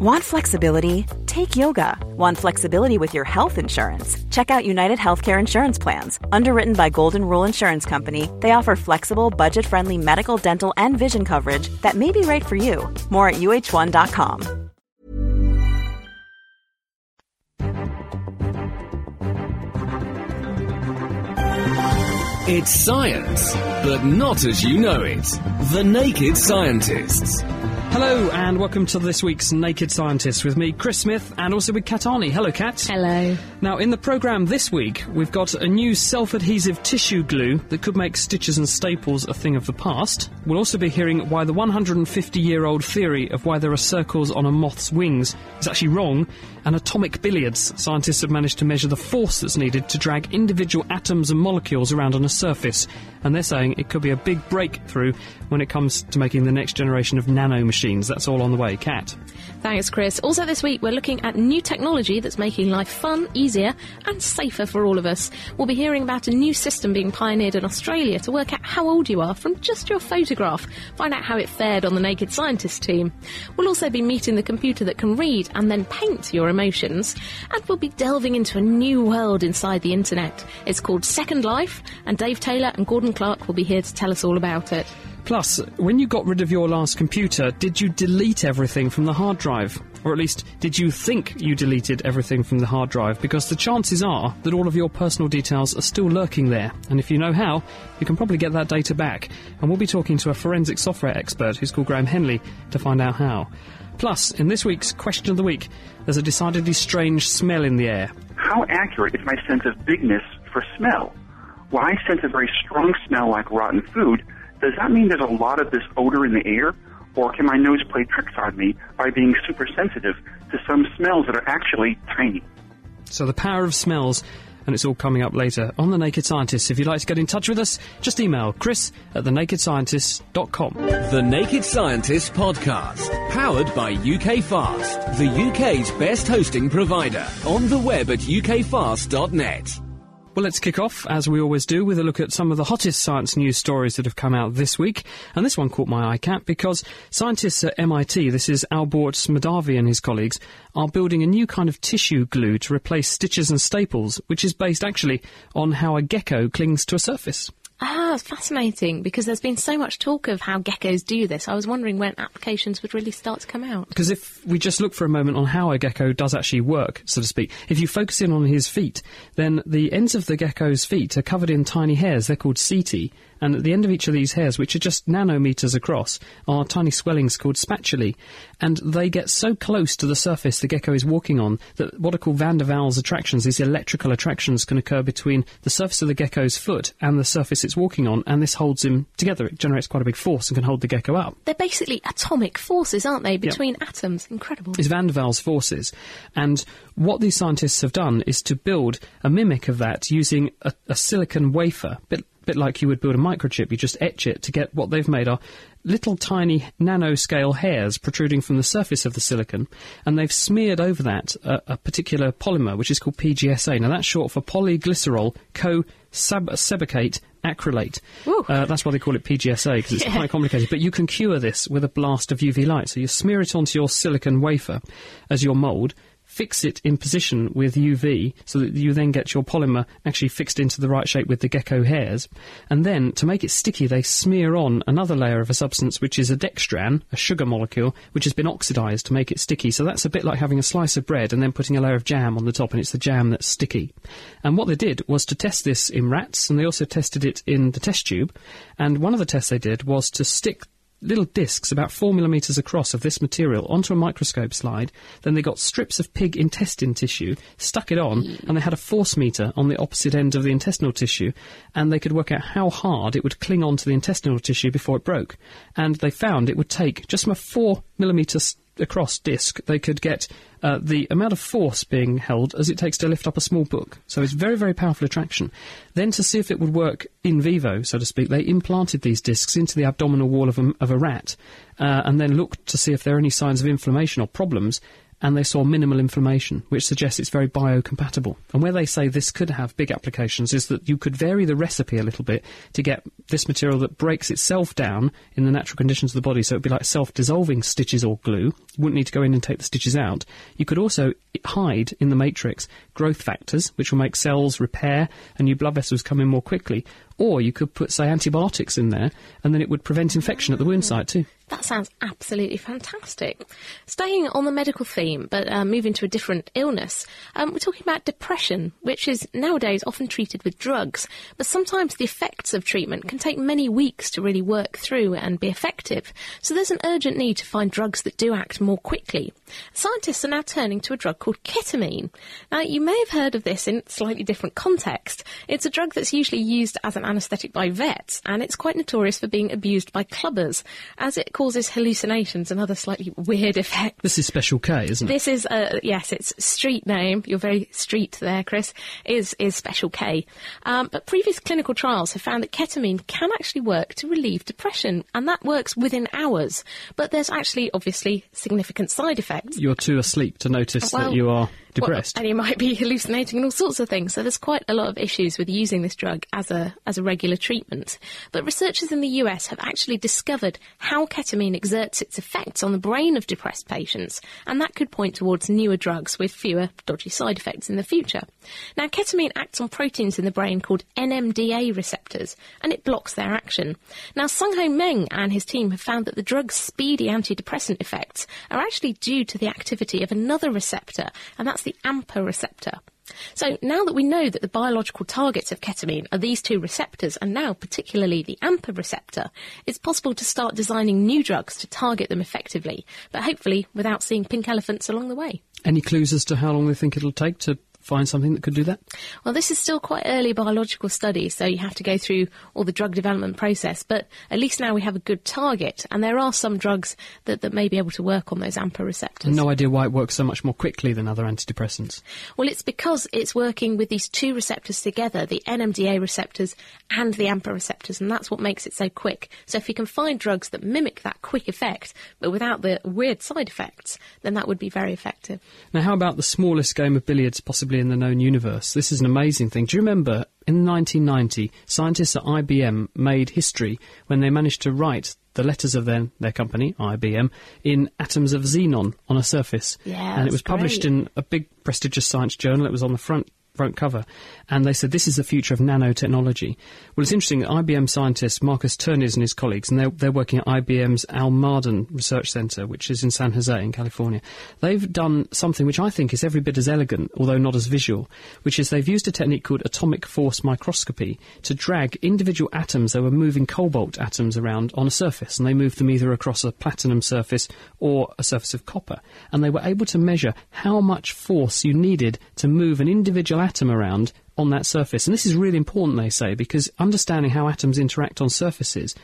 Want flexibility? Take yoga. Want flexibility with your health insurance? Check out United Healthcare Insurance Plans. Underwritten by Golden Rule Insurance Company, they offer flexible, budget friendly medical, dental, and vision coverage that may be right for you. More at uh1.com. It's science, but not as you know it. The Naked Scientists. Hello and welcome to this week's Naked Scientists with me, Chris Smith, and also with Kat Arney. Hello, Kat. Hello. Now, in the programme this week, we've got a new self-adhesive tissue glue that could make stitches and staples a thing of the past. We'll also be hearing why the 150-year-old theory of why there are circles on a moth's wings is actually wrong, and atomic billiards. Scientists have managed to measure the force that's needed to drag individual atoms and molecules around on a surface, and they're saying it could be a big breakthrough when it comes to making the next generation of nano machines. That's all on the way. Kat. Thanks, Chris. Also, this week we're looking at new technology that's making life fun, easier, and safer for all of us. We'll be hearing about a new system being pioneered in Australia to work out how old you are from just your photograph. Find out how it fared on the Naked Scientist team. We'll also be meeting the computer that can read and then paint your emotions. And we'll be delving into a new world inside the internet. It's called Second Life, and Dave Taylor and Gordon Clark will be here to tell us all about it. Plus, when you got rid of your last computer, did you delete everything from the hard drive? Or at least, did you think you deleted everything from the hard drive? Because the chances are that all of your personal details are still lurking there. And if you know how, you can probably get that data back. And we'll be talking to a forensic software expert who's called Graham Henley to find out how. Plus, in this week's Question of the Week, there's a decidedly strange smell in the air. How accurate is my sense of bigness for smell? Well, I sense a very strong smell like rotten food, does that mean there's a lot of this odor in the air? Or can my nose play tricks on me by being super sensitive to some smells that are actually tiny? So the power of smells, and it's all coming up later on The Naked Scientists. If you'd like to get in touch with us, just email chris at thenakedscientist.com. The Naked Scientists Podcast, powered by UK Fast, the UK's best hosting provider. On the web at ukfast.net. Well, let's kick off, as we always do, with a look at some of the hottest science news stories that have come out this week. And this one caught my eye, Kat, because scientists at MIT, this is Alborz Mahdavi and his colleagues, are building a new kind of tissue glue to replace stitches and staples, which is based actually on how a gecko clings to a surface. Ah, fascinating because there's been so much talk of how geckos do this. I was wondering when applications would really start to come out. Because if we just look for a moment on how a gecko does actually work, so to speak, if you focus in on his feet, then the ends of the gecko's feet are covered in tiny hairs. They're called setae. And at the end of each of these hairs, which are just nanometers across, are tiny swellings called spatulae. And they get so close to the surface the gecko is walking on that what are called van der Waals attractions, these electrical attractions, can occur between the surface of the gecko's foot and the surface it's walking on, and this holds him together. It generates quite a big force and can hold the gecko up. They're basically atomic forces, aren't they, between yep. atoms? Incredible. It's van der Waals forces. And what these scientists have done is to build a mimic of that using a, a silicon wafer, bit bit like you would build a microchip. You just etch it to get what they've made are little tiny nanoscale hairs protruding from the surface of the silicon, and they've smeared over that a, a particular polymer, which is called PGSA. Now that's short for polyglycerol co-sebacate acrylate. Uh, that's why they call it PGSA because it's yeah. quite complicated. But you can cure this with a blast of UV light. So you smear it onto your silicon wafer as your mould fix it in position with UV so that you then get your polymer actually fixed into the right shape with the gecko hairs. And then, to make it sticky, they smear on another layer of a substance which is a dextran, a sugar molecule, which has been oxidized to make it sticky. So that's a bit like having a slice of bread and then putting a layer of jam on the top, and it's the jam that's sticky. And what they did was to test this in rats, and they also tested it in the test tube. And one of the tests they did was to stick little discs about four millimetres across of this material onto a microscope slide. Then they got strips of pig intestine tissue, stuck it on, and they had a force meter on the opposite end of the intestinal tissue, and they could work out how hard it would cling onto the intestinal tissue before it broke. And they found it would take just from a four millimetre across disc, they could get uh, the amount of force being held as it takes to lift up a small book. So it's very, very powerful attraction. Then to see if it would work in vivo, so to speak, they implanted these discs into the abdominal wall of a, of a rat uh, and then looked to see if there are any signs of inflammation or problems. And they saw minimal inflammation, which suggests it's very biocompatible. And where they say this could have big applications is that you could vary the recipe a little bit to get this material that breaks itself down in the natural conditions of the body, so it'd be like self-dissolving stitches or glue. You wouldn't need to go in and take the stitches out. You could also hide in the matrix growth factors, which will make cells repair and new blood vessels come in more quickly. Or you could put, say, antibiotics in there, and then it would prevent infection at the wound ah. site too. That sounds absolutely fantastic. Staying on the medical theme, but uh, moving to a different illness, um, we're talking about depression, which is nowadays often treated with drugs, but sometimes the effects of treatment can take many weeks to really work through and be effective. So there's an urgent need to find drugs that do act more quickly. Scientists are now turning to a drug called ketamine. Now, you may have heard of this in slightly different context. It's a drug that's usually used as an anaesthetic by vets, and it's quite notorious for being abused by clubbers, as it causes hallucinations and other slightly weird effects. This is Special K, isn't it? This is, uh, yes, its street name, you're very street there, Chris, is, is Special K. Um, but previous clinical trials have found that ketamine can actually work to relieve depression, and that works within hours. But there's actually, obviously, significant side effects. You're too asleep to notice Well, that you are Well, and you might be hallucinating and all sorts of things. So there's quite a lot of issues with using this drug as a as a regular treatment. But researchers in the US have actually discovered how ketamine exerts its effects on the brain of depressed patients, and that could point towards newer drugs with fewer dodgy side effects in the future. Now, ketamine acts on proteins in the brain called NMDA receptors, and it blocks their action. Now, Sung Ho Maeng and his team have found that the drug's speedy antidepressant effects are actually due to the activity of another receptor, and that's the AMPA receptor. So now that we know that the biological targets of ketamine are these two receptors, and now particularly the AMPA receptor, it's possible to start designing new drugs to target them effectively, but hopefully without seeing pink elephants along the way. Any clues as to how long they think it'll take to find something that could do that? Well, this is still quite early biological study, so you have to go through all the drug development process, but at least now we have a good target, and there are some drugs that, that may be able to work on those AMPA receptors. No idea why it works so much more quickly than other antidepressants. Well, it's because it's working with these two receptors together, the NMDA receptors and the AMPA receptors, and that's what makes it so quick. So if you can find drugs that mimic that quick effect, but without the weird side effects, then that would be very effective. Now, how about the smallest game of billiards possibly in the known universe? This is an amazing thing. Do you remember in 1990, scientists at IBM made history when they managed to write the letters of their, their company, IBM, in atoms of xenon on a surface? Yeah, and it was published in a big prestigious science journal. It was on the front front cover, and they said this is the future of nanotechnology. Well, it's interesting. that IBM scientist Marcus Ternes and his colleagues, and they're, they're working at IBM's Almaden Research Center, which is in San Jose in California. They've done something which I think is every bit as elegant, although not as visual, which is they've used a technique called atomic force microscopy to drag individual atoms. They were moving cobalt atoms around on a surface, and they moved them either across a platinum surface or a surface of copper, and they were able to measure how much force you needed to move an individual atom around on that surface. And this is really important, they say, because understanding how atoms interact on surfaces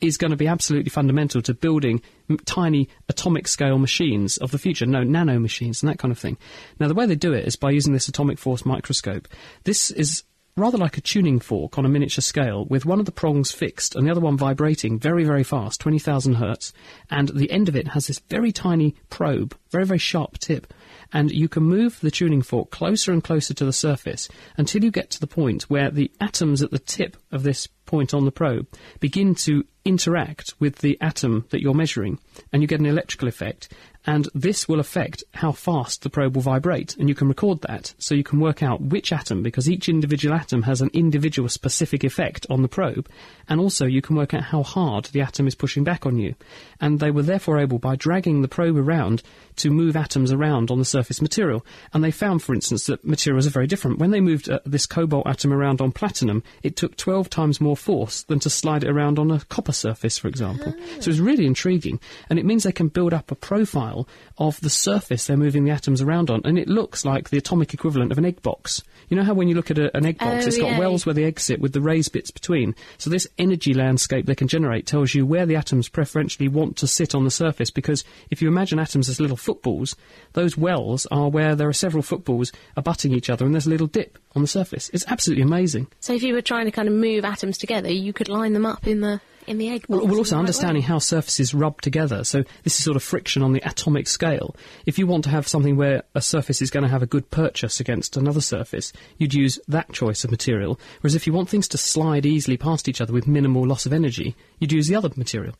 is going to be absolutely fundamental to building tiny atomic scale machines of the future, no, nano machines and that kind of thing. Now, the way they do it is by using this atomic force microscope. This is rather like a tuning fork on a miniature scale, with one of the prongs fixed and the other one vibrating very, very fast, 20,000 hertz, and the end of it has this very tiny probe, very, very sharp tip. And you can move the tuning fork closer and closer to the surface until you get to the point where the atoms at the tip of this point on the probe begin to interact with the atom that you're measuring, and you get an electrical effect. And this will affect how fast the probe will vibrate, and you can record that so you can work out which atom, because each individual atom has an individual specific effect on the probe, and also you can work out how hard the atom is pushing back on you. And they were therefore able, by dragging the probe around, to move atoms around on the surface material. And they found, for instance, that materials are very different. When they moved uh, this cobalt atom around on platinum, it took 12 times more force than to slide it around on a copper surface, for example. So it's really intriguing. And it means they can build up a profile of the surface they're moving the atoms around on. And it looks like the atomic equivalent of an egg box. You know how when you look at a, an egg box, Oh, it's got yeah. wells where the eggs sit with the raised bits between. So this energy landscape they can generate tells you where the atoms preferentially want to sit on the surface because if you imagine atoms as little footballs, those wells are where there are several footballs abutting each other and there's a little dip on the surface. It's absolutely amazing. So if you were trying to kind of move atoms together, you could line them up in the in the egg. Well, well also right understanding how surfaces rub together. So this is sort of friction on the atomic scale. If you want to have something where a surface is going to have a good purchase against another surface, you'd use that choice of material. Whereas if you want things to slide easily past each other with minimal loss of energy, you'd use the other material.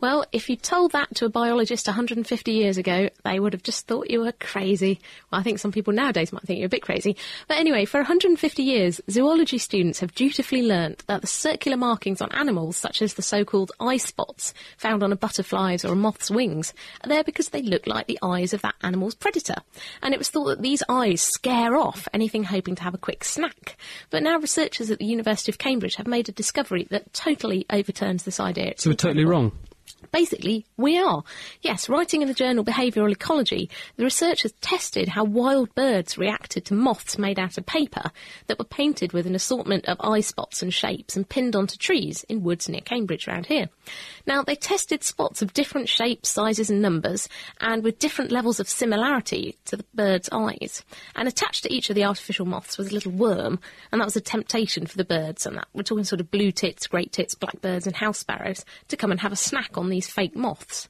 Well, if you told that to a biologist 150 years ago, they would have just thought you were crazy. Well, I think some people nowadays might think you're a bit crazy. But anyway, for 150 years, zoology students have dutifully learnt that the circular markings on animals, such as the so-called eye spots found on a butterfly's or a moth's wings, are there because they look like the eyes of that animal's predator. And it was thought that these eyes scare off anything hoping to have a quick snack. But now researchers at the University of Cambridge have made a discovery that totally overturns this idea. It's So we're totally wrong. Basically, we are. Yes, writing in the journal Behavioural Ecology, the researchers tested how wild birds reacted to moths made out of paper that were painted with an assortment of eye spots and shapes and pinned onto trees in woods near Cambridge around here. Now, they tested spots of different shapes, sizes and numbers, and with different levels of similarity to the bird's eyes. And attached to each of the artificial moths was a little worm, and that was a temptation for the birds, and that we're talking sort of blue tits, great tits, blackbirds and house sparrows, to come and have a snack on these fake moths.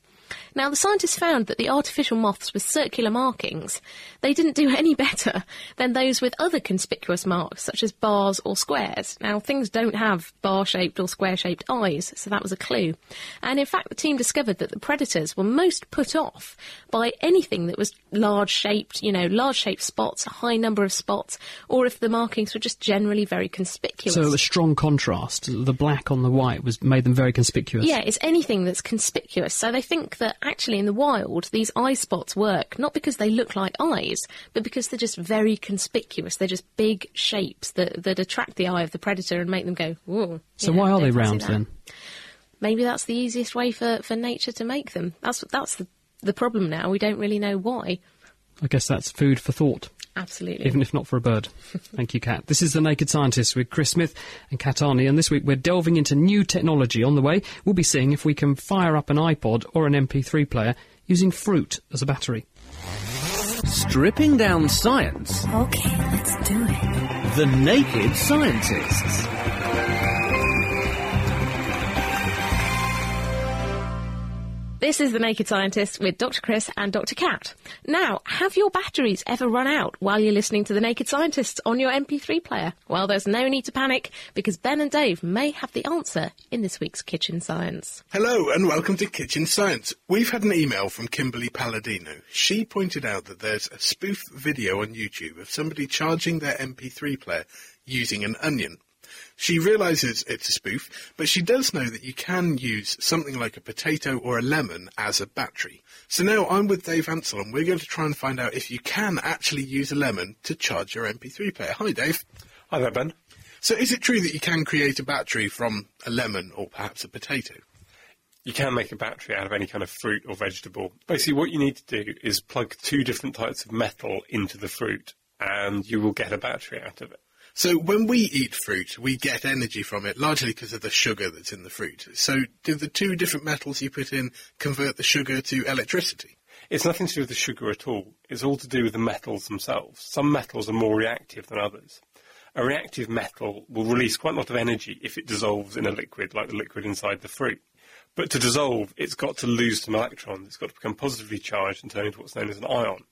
Now, the scientists found that the artificial moths with circular markings, they didn't do any better than those with other conspicuous marks, such as bars or squares. Now, things don't have bar-shaped or square-shaped eyes, so that was a clue. And in fact, the team discovered that the predators were most put off by anything that was large-shaped, you know, large-shaped spots, a high number of spots, or if the markings were just generally very conspicuous. So a strong contrast. The black on the white was made them very conspicuous. Yeah, it's anything that's conspicuous. So they think that actually in the wild, these eye spots work not because they look like eyes, but because they're just very conspicuous. They're just big shapes that, that attract the eye of the predator and make them go, ooh. So why are they round then? Maybe that's the easiest way for, for nature to make them. That's, that's the, the problem now. We don't really know why. I guess that's food for thought. Absolutely. even if not for a bird. Thank you, Kat. This is The Naked Scientist with Chris Smith and Kat Arney, and this week we're delving into new technology. On the way, we'll be seeing if we can fire up an iPod or an MP3 player using fruit as a battery. Stripping down science. Okay, let's do it. The Naked Scientists. This is The Naked Scientist with Dr. Chris and Dr. Kat. Now, have your batteries ever run out while you're listening to The Naked Scientist on your MP3 player? Well, there's no need to panic because Ben and Dave may have the answer in this week's Kitchen Science. Hello and welcome to Kitchen Science. We've had an email from Kimberly Palladino. She pointed out that there's a spoof video on YouTube of somebody charging their MP3 player using an onion. She realises it's a spoof, but she does know that you can use something like a potato or a lemon as a battery. So now I'm with Dave Ansell and we're going to try and find out if you can actually use a lemon to charge your MP3 player. Hi Dave. Hi there, Ben. So is it true that you can create a battery from a lemon or perhaps a potato? You can make a battery out of any kind of fruit or vegetable. Basically, what you need to do is plug two different types of metal into the fruit, and you will get a battery out of it. So when we eat fruit, we get energy from it largely because of the sugar that's in the fruit. So do the two different metals you put in convert the sugar to electricity? It's nothing to do with the sugar at all. It's all to do with the metals themselves. Some metals are more reactive than others. A reactive metal will release quite a lot of energy if it dissolves in a liquid, like the liquid inside the fruit. But to dissolve, it's got to lose some electrons. It's got to become positively charged and turn into what's known as an ion.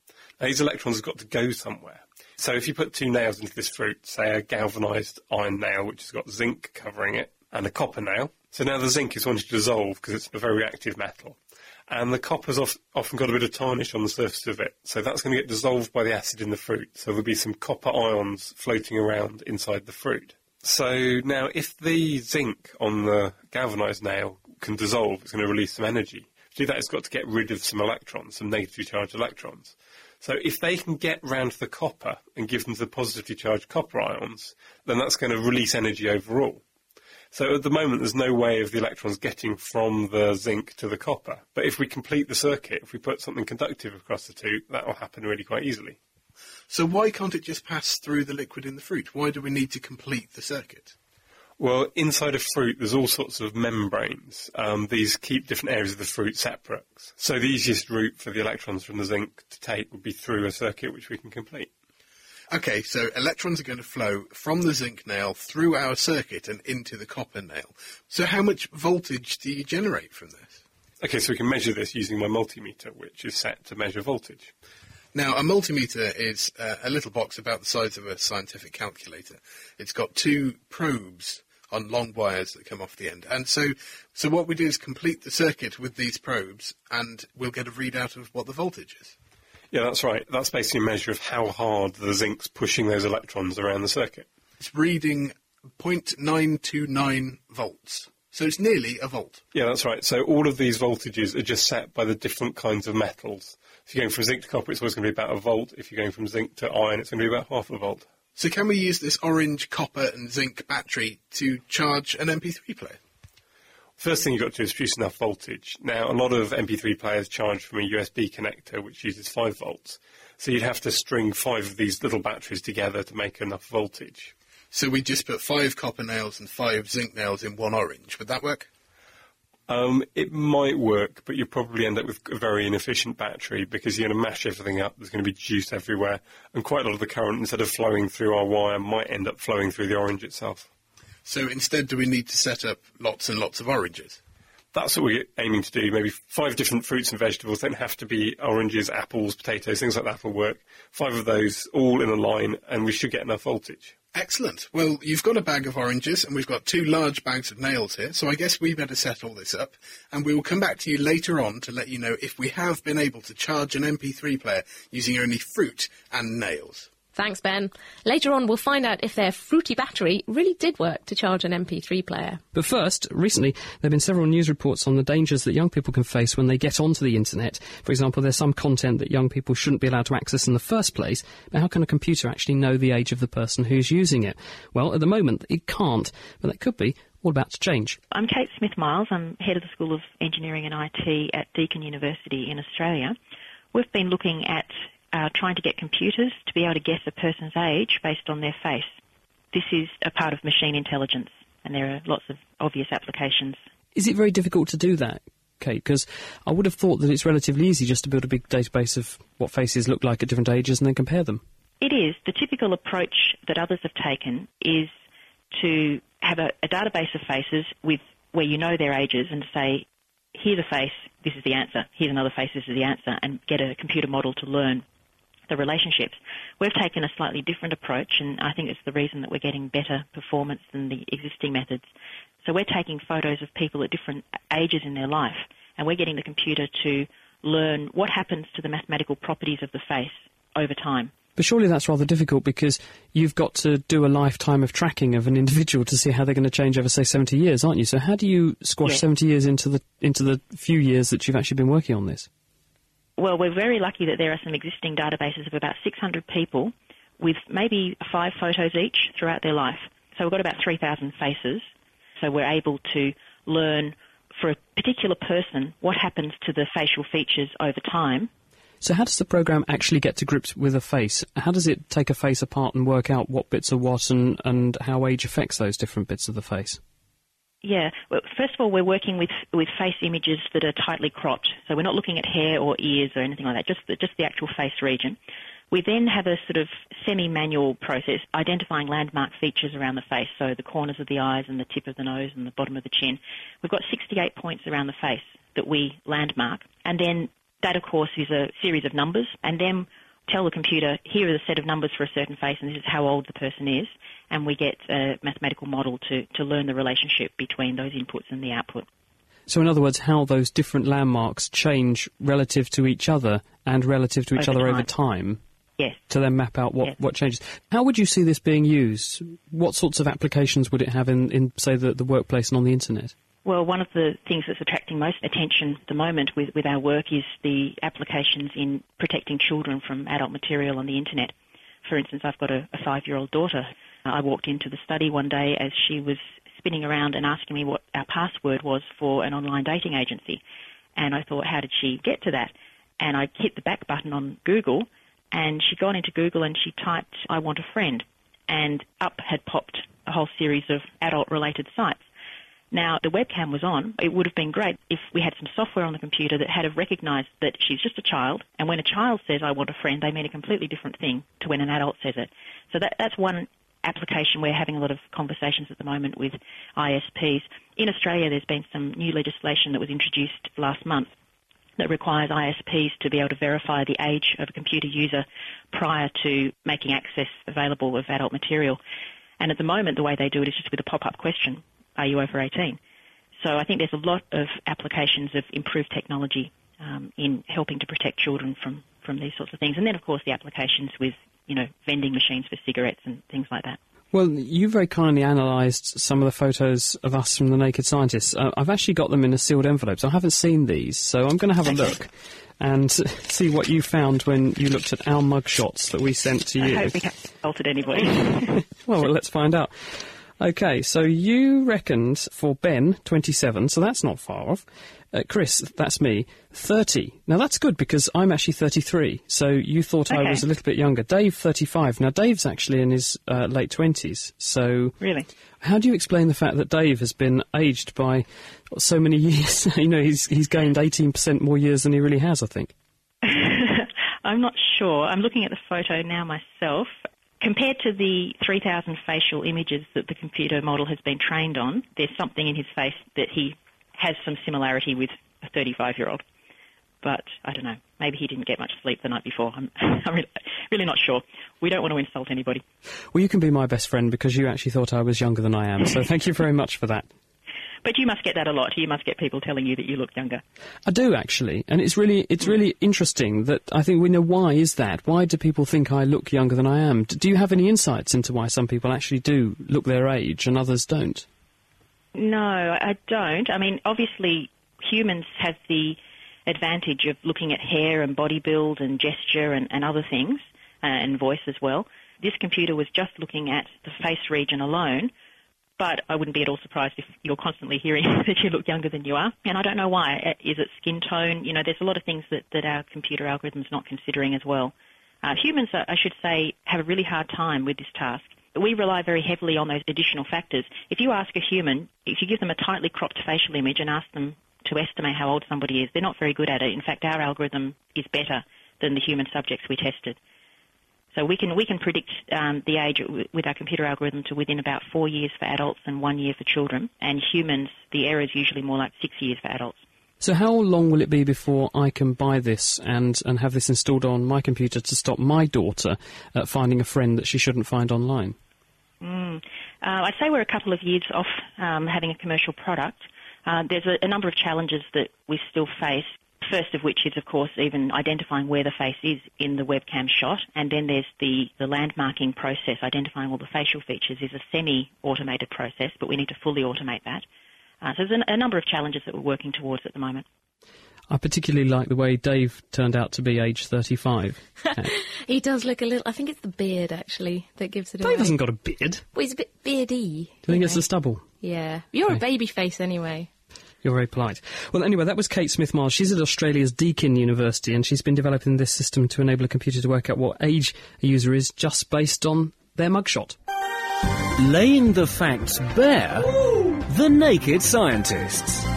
Now, these electrons have got to go somewhere. So if you put two nails into this fruit, say a galvanised iron nail, which has got zinc covering it, and a copper nail, so now the zinc is wanting to dissolve because it's a very active metal. And the copper's of, often got a bit of tarnish on the surface of it, so that's going to get dissolved by the acid in the fruit. So there'll be some copper ions floating around inside the fruit. So now, if the zinc on the galvanised nail can dissolve, it's going to release some energy. To do that, it's got to get rid of some electrons, some negatively charged electrons. So if they can get round the copper and give them the positively charged copper ions, then that's going to release energy overall. So at the moment, there's no way of the electrons getting from the zinc to the copper. But if we complete the circuit, if we put something conductive across the two, that will happen really quite easily. So why can't it just pass through the liquid in the fruit? Why do we need to complete the circuit? Well, inside a fruit, there's all sorts of membranes. Um, these keep different areas of the fruit separate. So the easiest route for the electrons from the zinc to take would be through a circuit which we can complete. Okay, so electrons are going to flow from the zinc nail through our circuit and into the copper nail. So how much voltage do you generate from this? Okay, so we can measure this using my multimeter, which is set to measure voltage. Now, a multimeter is uh, a little box about the size of a scientific calculator. It's got two probes on long wires that come off the end. And so, so what we do is complete the circuit with these probes, and we'll get a readout of what the voltage is. Yeah, that's right. That's basically a measure of how hard the zinc's pushing those electrons around the circuit. It's reading 0.929 volts. So it's nearly a volt. Yeah, that's right. So all of these voltages are just set by the different kinds of metals. If you're going from zinc to copper, it's always going to be about a volt. If you're going from zinc to iron, it's going to be about half a volt. So can we use this orange, copper and zinc battery to charge an MP3 player? First thing you've got to do is produce enough voltage. Now, a lot of MP3 players charge from a USB connector, which uses 5 volts. So you'd have to string five of these little batteries together to make enough voltage. So we just put five copper nails and five zinc nails in one orange. Would that work? Um, it might work, but you'll probably end up with a very inefficient battery because you're going to mash everything up. There's going to be juice everywhere, and quite a lot of the current, instead of flowing through our wire, might end up flowing through the orange itself. So instead, do we need to set up lots and lots of oranges? That's what we're aiming to do. Maybe five different fruits and vegetables. Don't have to be oranges, apples, potatoes, things like that will work. Five of those all in a line, and we should get enough voltage. Excellent. Well, you've got a bag of oranges, and we've got two large bags of nails here, so I guess we better set all this up, and we will come back to you later on to let you know if we have been able to charge an MP3 player using only fruit and nails. Thanks, Ben. Later on, we'll find out if their fruity battery really did work to charge an MP3 player. But first, recently, there have been several news reports on the dangers that young people can face when they get onto the internet. For example, there's some content that young people shouldn't be allowed to access in the first place, but how can a computer actually know the age of the person who's using it? Well, at the moment, it can't, but that could be all about to change. I'm Kate Smith Miles. I'm head of the School of Engineering and IT at Deakin University in Australia. We've been looking at uh, trying to get computers to be able to guess a person's age based on their face. This is a part of machine intelligence, and there are lots of obvious applications. Is it very difficult to do that? Kate, because I would have thought that it's relatively easy just to build a big database of what faces look like at different ages and then compare them. It is. The typical approach that others have taken is to have a, a database of faces with where you know their ages and say, here's a face, this is the answer. Here's another face, this is the answer, and get a computer model to learn the relationships. We've taken a slightly different approach, and I think it's the reason that we're getting better performance than the existing methods. So we're taking photos of people at different ages in their life, and we're getting the computer to learn what happens to the mathematical properties of the face over time. But surely that's rather difficult because you've got to do a lifetime of tracking of an individual to see how they're going to change over, say, 70 years, aren't you? So how do you squash Yeah. 70 years into the into the few years that you've actually been working on this? Well, we're very lucky that there are some existing databases of about 600 people with maybe five photos each throughout their life. So we've got about 3,000 faces. So we're able to learn for a particular person what happens to the facial features over time. So how does the program actually get to grips with a face? How does it take a face apart and work out what bits are what and, and how age affects those different bits of the face? Yeah. Well, first of all, we're working with with face images that are tightly cropped, so we're not looking at hair or ears or anything like that. Just the, just the actual face region. We then have a sort of semi-manual process identifying landmark features around the face, so the corners of the eyes and the tip of the nose and the bottom of the chin. We've got 68 points around the face that we landmark, and then that, of course, is a series of numbers, and then tell the computer here are the set of numbers for a certain face, and this is how old the person is, and we get a mathematical model to, to learn the relationship between those inputs and the output. So in other words, how those different landmarks change relative to each other and relative to each Over other over time. time Yes. to then map out what, Yes. what changes. How would you see this being used? What sorts of applications would it have in, in say, the, the workplace and on the internet? Well, one of the things that's attracting most attention at the moment with, with our work is the applications in protecting children from adult material on the internet. For instance, I've got a, a five-year-old daughter. I walked into the study one day as she was spinning around and asking me what our password was for an online dating agency. And I thought, how did she get to that? And I hit the back button on Google, and she'd gone into Google and she typed, I want a friend. And up had popped a whole series of adult related sites. Now, the webcam was on. It would have been great if we had some software on the computer that had have recognised that she's just a child, and when a child says, I want a friend, they mean a completely different thing to when an adult says it. So that, that's one application. We're having a lot of conversations at the moment with ISPs. In Australia, there's been some new legislation that was introduced last month that requires ISPs to be able to verify the age of a computer user prior to making access available of adult material. And at the moment, the way they do it is just with a pop-up question, are you over 18? So I think there's a lot of applications of improved technology um, in helping to protect children from, from these sorts of things. And then, of course, the applications with, you know, vending machines for cigarettes and things like that. Well, you very kindly analysed some of the photos of us from the Naked Scientists. Uh, I've actually got them in a sealed envelope, so I haven't seen these. So I'm going to have a look and see what you found when you looked at our mugshots that we sent to you. I hope we haven't insulted anybody. well, well, let's find out. Okay, so you reckoned for Ben, 27, so that's not far off. Uh, Chris, that's me, 30. Now that's good because I'm actually 33, so you thought I was a little bit younger. Dave, 35. Now Dave's actually in his uh, late 20s, so really? how do you explain the fact that Dave has been aged by so many years? you know, he's, he's gained 18% more years than he really has, I think. I'm not sure. I'm looking at the photo now myself. Compared to the 3,000 facial images that the computer model has been trained on, there's something in his face that he has some similarity with a 35 year old. But I don't know. Maybe he didn't get much sleep the night before. I'm, I'm really, really not sure. We don't want to insult anybody. Well, you can be my best friend because you actually thought I was younger than I am, so thank you very much for that. But you must get that a lot. You must get people telling you that you look younger. I do actually, and it's really it's really interesting that I think we know why is that. Why do people think I look younger than I am? Do you have any insights into why some people actually do look their age and others don't? No, I don't. I mean, obviously, humans have the advantage of looking at hair and body build and gesture and, and other things, uh, and voice as well. This computer was just looking at the face region alone, but I wouldn't be at all surprised if you're constantly hearing that you look younger than you are. And I don't know why. Uh, Is it skin tone? You know, there's a lot of things that, that our computer algorithm's not considering as well. Uh, humans, uh, I should say, have a really hard time with this task. We rely very heavily on those additional factors. If you ask a human, if you give them a tightly cropped facial image and ask them to estimate how old somebody is, they're not very good at it. In fact, our algorithm is better than the human subjects we tested. So we can we can predict um, the age with our computer algorithm to within about four years for adults and one year for children. And humans, the error is usually more like six years for adults. So how long will it be before I can buy this and, and have this installed on my computer to stop my daughter uh, finding a friend that she shouldn't find online? Mm. Uh, I'd say we're a couple of years off um, having a commercial product. Uh, there's a, a number of challenges that we still face. First of which is, of course, even identifying where the face is in the webcam shot, and then there's the, the landmarking process, identifying all the facial features is a semi-automated process, but we need to fully automate that. Uh, so there's a, a number of challenges that we're working towards at the moment. I particularly like the way Dave turned out to be age 35. He does look a little. I think it's the beard actually that gives it away. Dave hasn't got a beard. Well, he's a bit beardy. Do you think it's the stubble? Yeah, you're a baby face anyway. You're very polite. Well, anyway, that was Kate Smith Miles. She's at Australia's Deakin University, and she's been developing this system to enable a computer to work out what age a user is just based on their mugshot. Laying the facts bare. The Naked Scientists.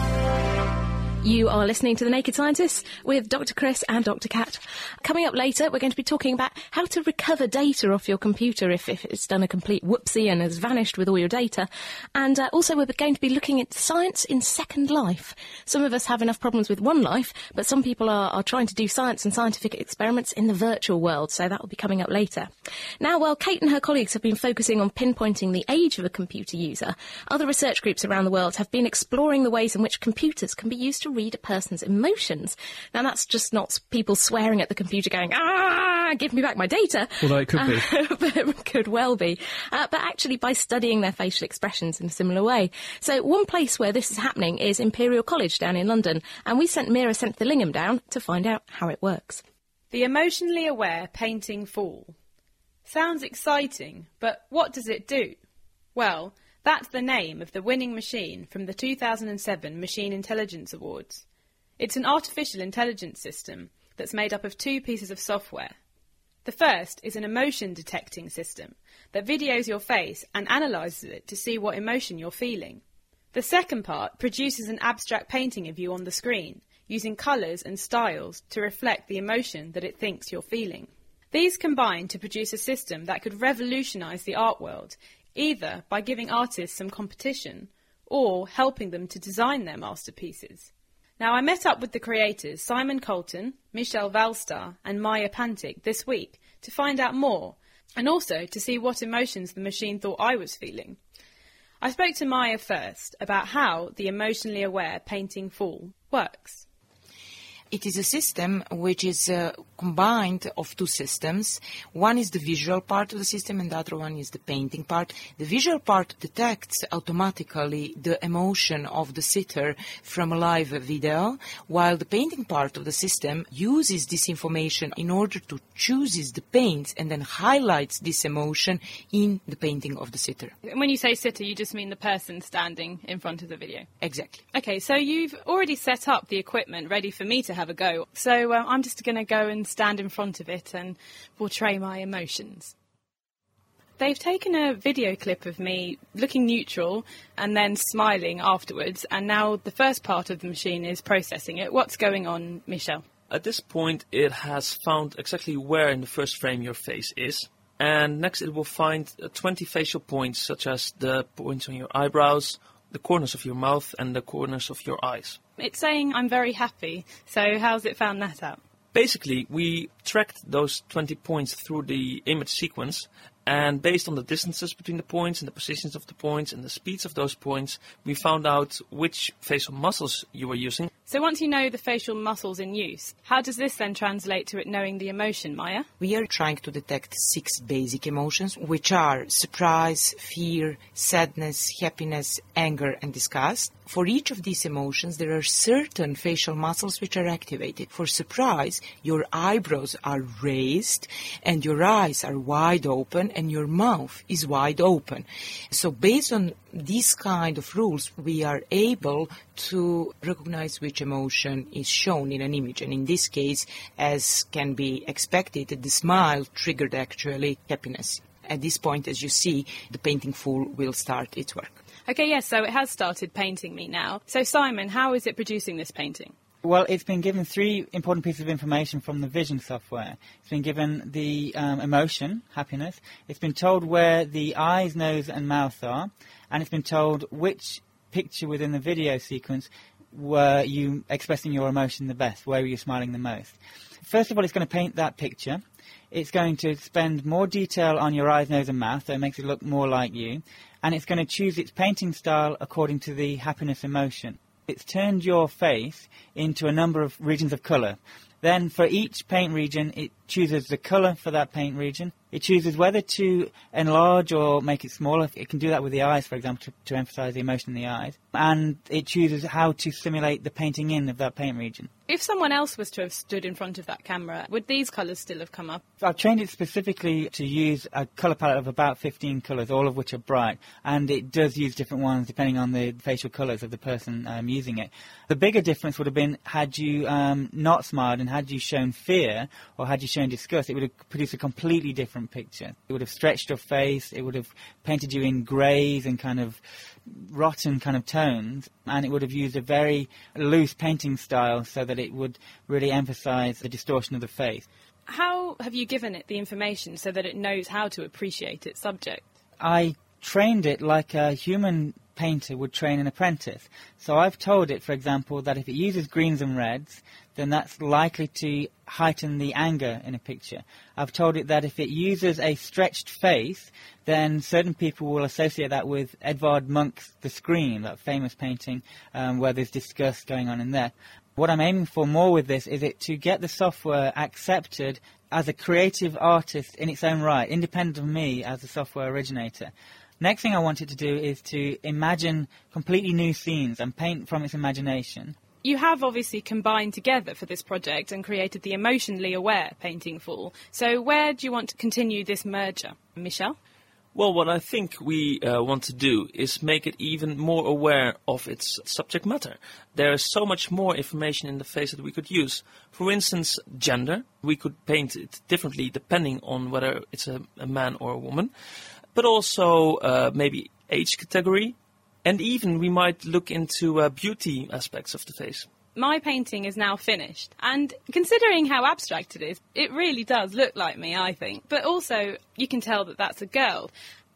You are listening to The Naked Scientists with Dr. Chris and Dr. Kat. Coming up later, we're going to be talking about how to recover data off your computer if, if it's done a complete whoopsie and has vanished with all your data. And uh, also, we're going to be looking at science in Second Life. Some of us have enough problems with one life, but some people are, are trying to do science and scientific experiments in the virtual world, so that will be coming up later. Now, while Kate and her colleagues have been focusing on pinpointing the age of a computer user, other research groups around the world have been exploring the ways in which computers can be used to read a person's emotions. Now, that's just not people swearing at the computer going, ah, give me back my data. Although it could be. Uh, but it could well be. Uh, but actually by studying their facial expressions in a similar way. So one place where this is happening is Imperial College down in London. And we sent Meera Senthilingam down to find out how it works. The emotionally aware painting fool. Sounds exciting, but what does it do? Well, that's the name of the winning machine from the 2007 Machine Intelligence Awards. It's an artificial intelligence system that's made up of two pieces of software. The first is an emotion detecting system that videos your face and analyzes it to see what emotion you're feeling. The second part produces an abstract painting of you on the screen, using colours and styles to reflect the emotion that it thinks you're feeling. These combine to produce a system that could revolutionise the art world, either by giving artists some competition or helping them to design their masterpieces. Now, I met up with the creators Simon Colton, Michel Valstar, and Maja Pantic this week to find out more and also to see what emotions the machine thought I was feeling. I spoke to Maja first about how the emotionally aware painting fool works. It is a system which is uh, combined of two systems. One is the visual part of the system and the other one is the painting part. The visual part detects automatically the emotion of the sitter from a live video, while the painting part of the system uses this information in order to chooses the paints and then highlights this emotion in the painting of the sitter. When you say sitter, you just mean the person standing in front of the video? Exactly. Okay, so you've already set up the equipment ready for me to have a go. So uh, I'm just going to go and stand in front of it and portray my emotions. They've taken a video clip of me looking neutral and then smiling afterwards, and now the first part of the machine is processing it. What's going on, Michel? At this point, it has found exactly where in the first frame your face is. And next, it will find uh, 20 facial points, such as the points on your eyebrows, the corners of your mouth, and the corners of your eyes. It's saying I'm very happy. So, how's it found that out? Basically, we tracked those 20 points through the image sequence, and based on the distances between the points and the positions of the points and the speeds of those points, we found out which facial muscles you were using. So once you know the facial muscles in use, how does this then translate to it knowing the emotion, Maja? We are trying to detect six basic emotions, which are surprise, fear, sadness, happiness, anger, and disgust. For each of these emotions, there are certain facial muscles which are activated. For surprise, your eyebrows are raised and your eyes are wide open and your mouth is wide open. So based on these kind of rules, we are able to recognize which emotion is shown in an image. And in this case, as can be expected, the smile triggered actually happiness. At this point, as you see, the painting fool will start its work. Okay, yes, so it has started painting me now. So, Simon, how is it producing this painting? Well, it's been given three important pieces of information from the vision software. It's been given the um, emotion, happiness. It's been told where the eyes, nose, and mouth are, and it's been told which picture within the video sequence were you expressing your emotion the best, where were you smiling the most. First of all, it's going to paint that picture. It's going to spend more detail on your eyes, nose, and mouth, so it makes it look more like you. And it's going to choose its painting style according to the happiness emotion. It's turned your face into a number of regions of colour. Then for each paint region, it chooses the colour for that paint region. It chooses whether to enlarge or make it smaller. It can do that with the eyes, for example, to, to emphasize the emotion in the eyes. And it chooses how to simulate the painting in of that paint region. If someone else was to have stood in front of that camera, would these colours still have come up? I've trained it specifically to use a colour palette of about 15 colours, all of which are bright, and it does use different ones depending on the facial colours of the person um, using it. The bigger difference would have been had you um, not smiled and had you shown fear or had you shown disgust, it would have produced a completely different picture. It would have stretched your face, it would have painted you in greys and kind of rotten kind of tones, and it would have used a very loose painting style so that it would really emphasize the distortion of the face. How have you given it the information so that it knows how to appreciate its subject? I trained it like a human painter would train an apprentice. So I've told it, for example, that if it uses greens and reds, then that's likely to heighten the anger in a picture. I've told it that if it uses a stretched face, then certain people will associate that with Edvard Munch's The Scream, that famous painting um, where there's disgust going on in there. What I'm aiming for more with this is it to get the software accepted as a creative artist in its own right, independent of me as a software originator. Next thing I wanted to do is to imagine completely new scenes and paint from its imagination. You have obviously combined together for this project and created the emotionally aware painting fool. So where do you want to continue this merger, Michel? Well, what I think we uh, want to do is make it even more aware of its subject matter. There is so much more information in the face that we could use. For instance, gender. We could paint it differently depending on whether it's a, a man or a woman but also uh, maybe age category, And even we might look into uh, beauty aspects of the face. My painting is now finished, and considering how abstract it is, it really does look like me, I think. But also, you can tell that that's a girl.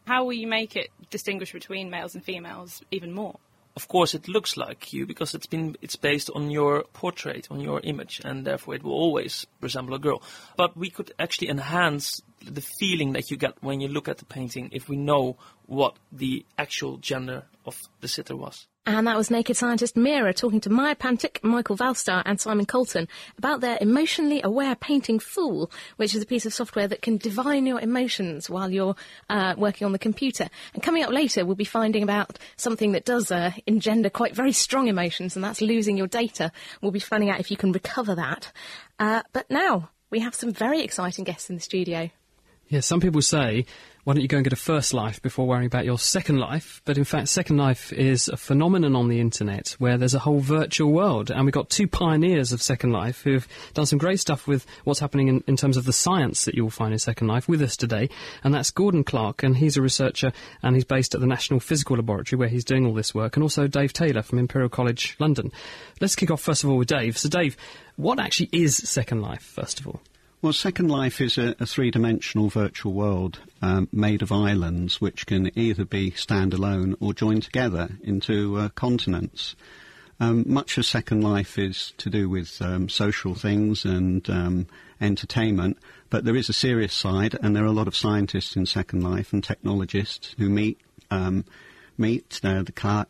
How will you make it distinguish between males and females even more? Of course, it looks like you because it's been it's based on your portrait, on your image, and therefore it will always resemble a girl. But we could actually enhance the feeling that you get when you look at the painting if we know what the actual gender of the sitter was. And that was Naked Scientist Meera talking to Maja Pantic, Michael Valstar, and Simon Colton about their emotionally aware painting Fool, which is a piece of software that can divine your emotions while you're uh, working on the computer. And coming up later, we'll be finding about something that does uh, engender quite very strong emotions, and that's losing your data. We'll be finding out if you can recover that. Uh, but now, we have some very exciting guests in the studio. Yeah, some people say, why don't you go and get a first life before worrying about your second life? But in fact, Second Life is a phenomenon on the internet where there's a whole virtual world. And we've got two pioneers of Second Life who've done some great stuff with what's happening in, in terms of the science that you'll find in Second Life with us today. And that's Gordon Clark, and he's a researcher and he's based at the National Physical Laboratory where he's doing all this work. And also Dave Taylor from Imperial College London. Let's kick off first of all with Dave. So, Dave, what actually is Second Life, first of all? Well, Second Life is a, a three dimensional virtual world um, made of islands which can either be standalone or joined together into uh, continents. Um, much of Second Life is to do with um, social things and um, entertainment, but there is a serious side, and there are a lot of scientists in Second Life and technologists who meet, um, meet, uh,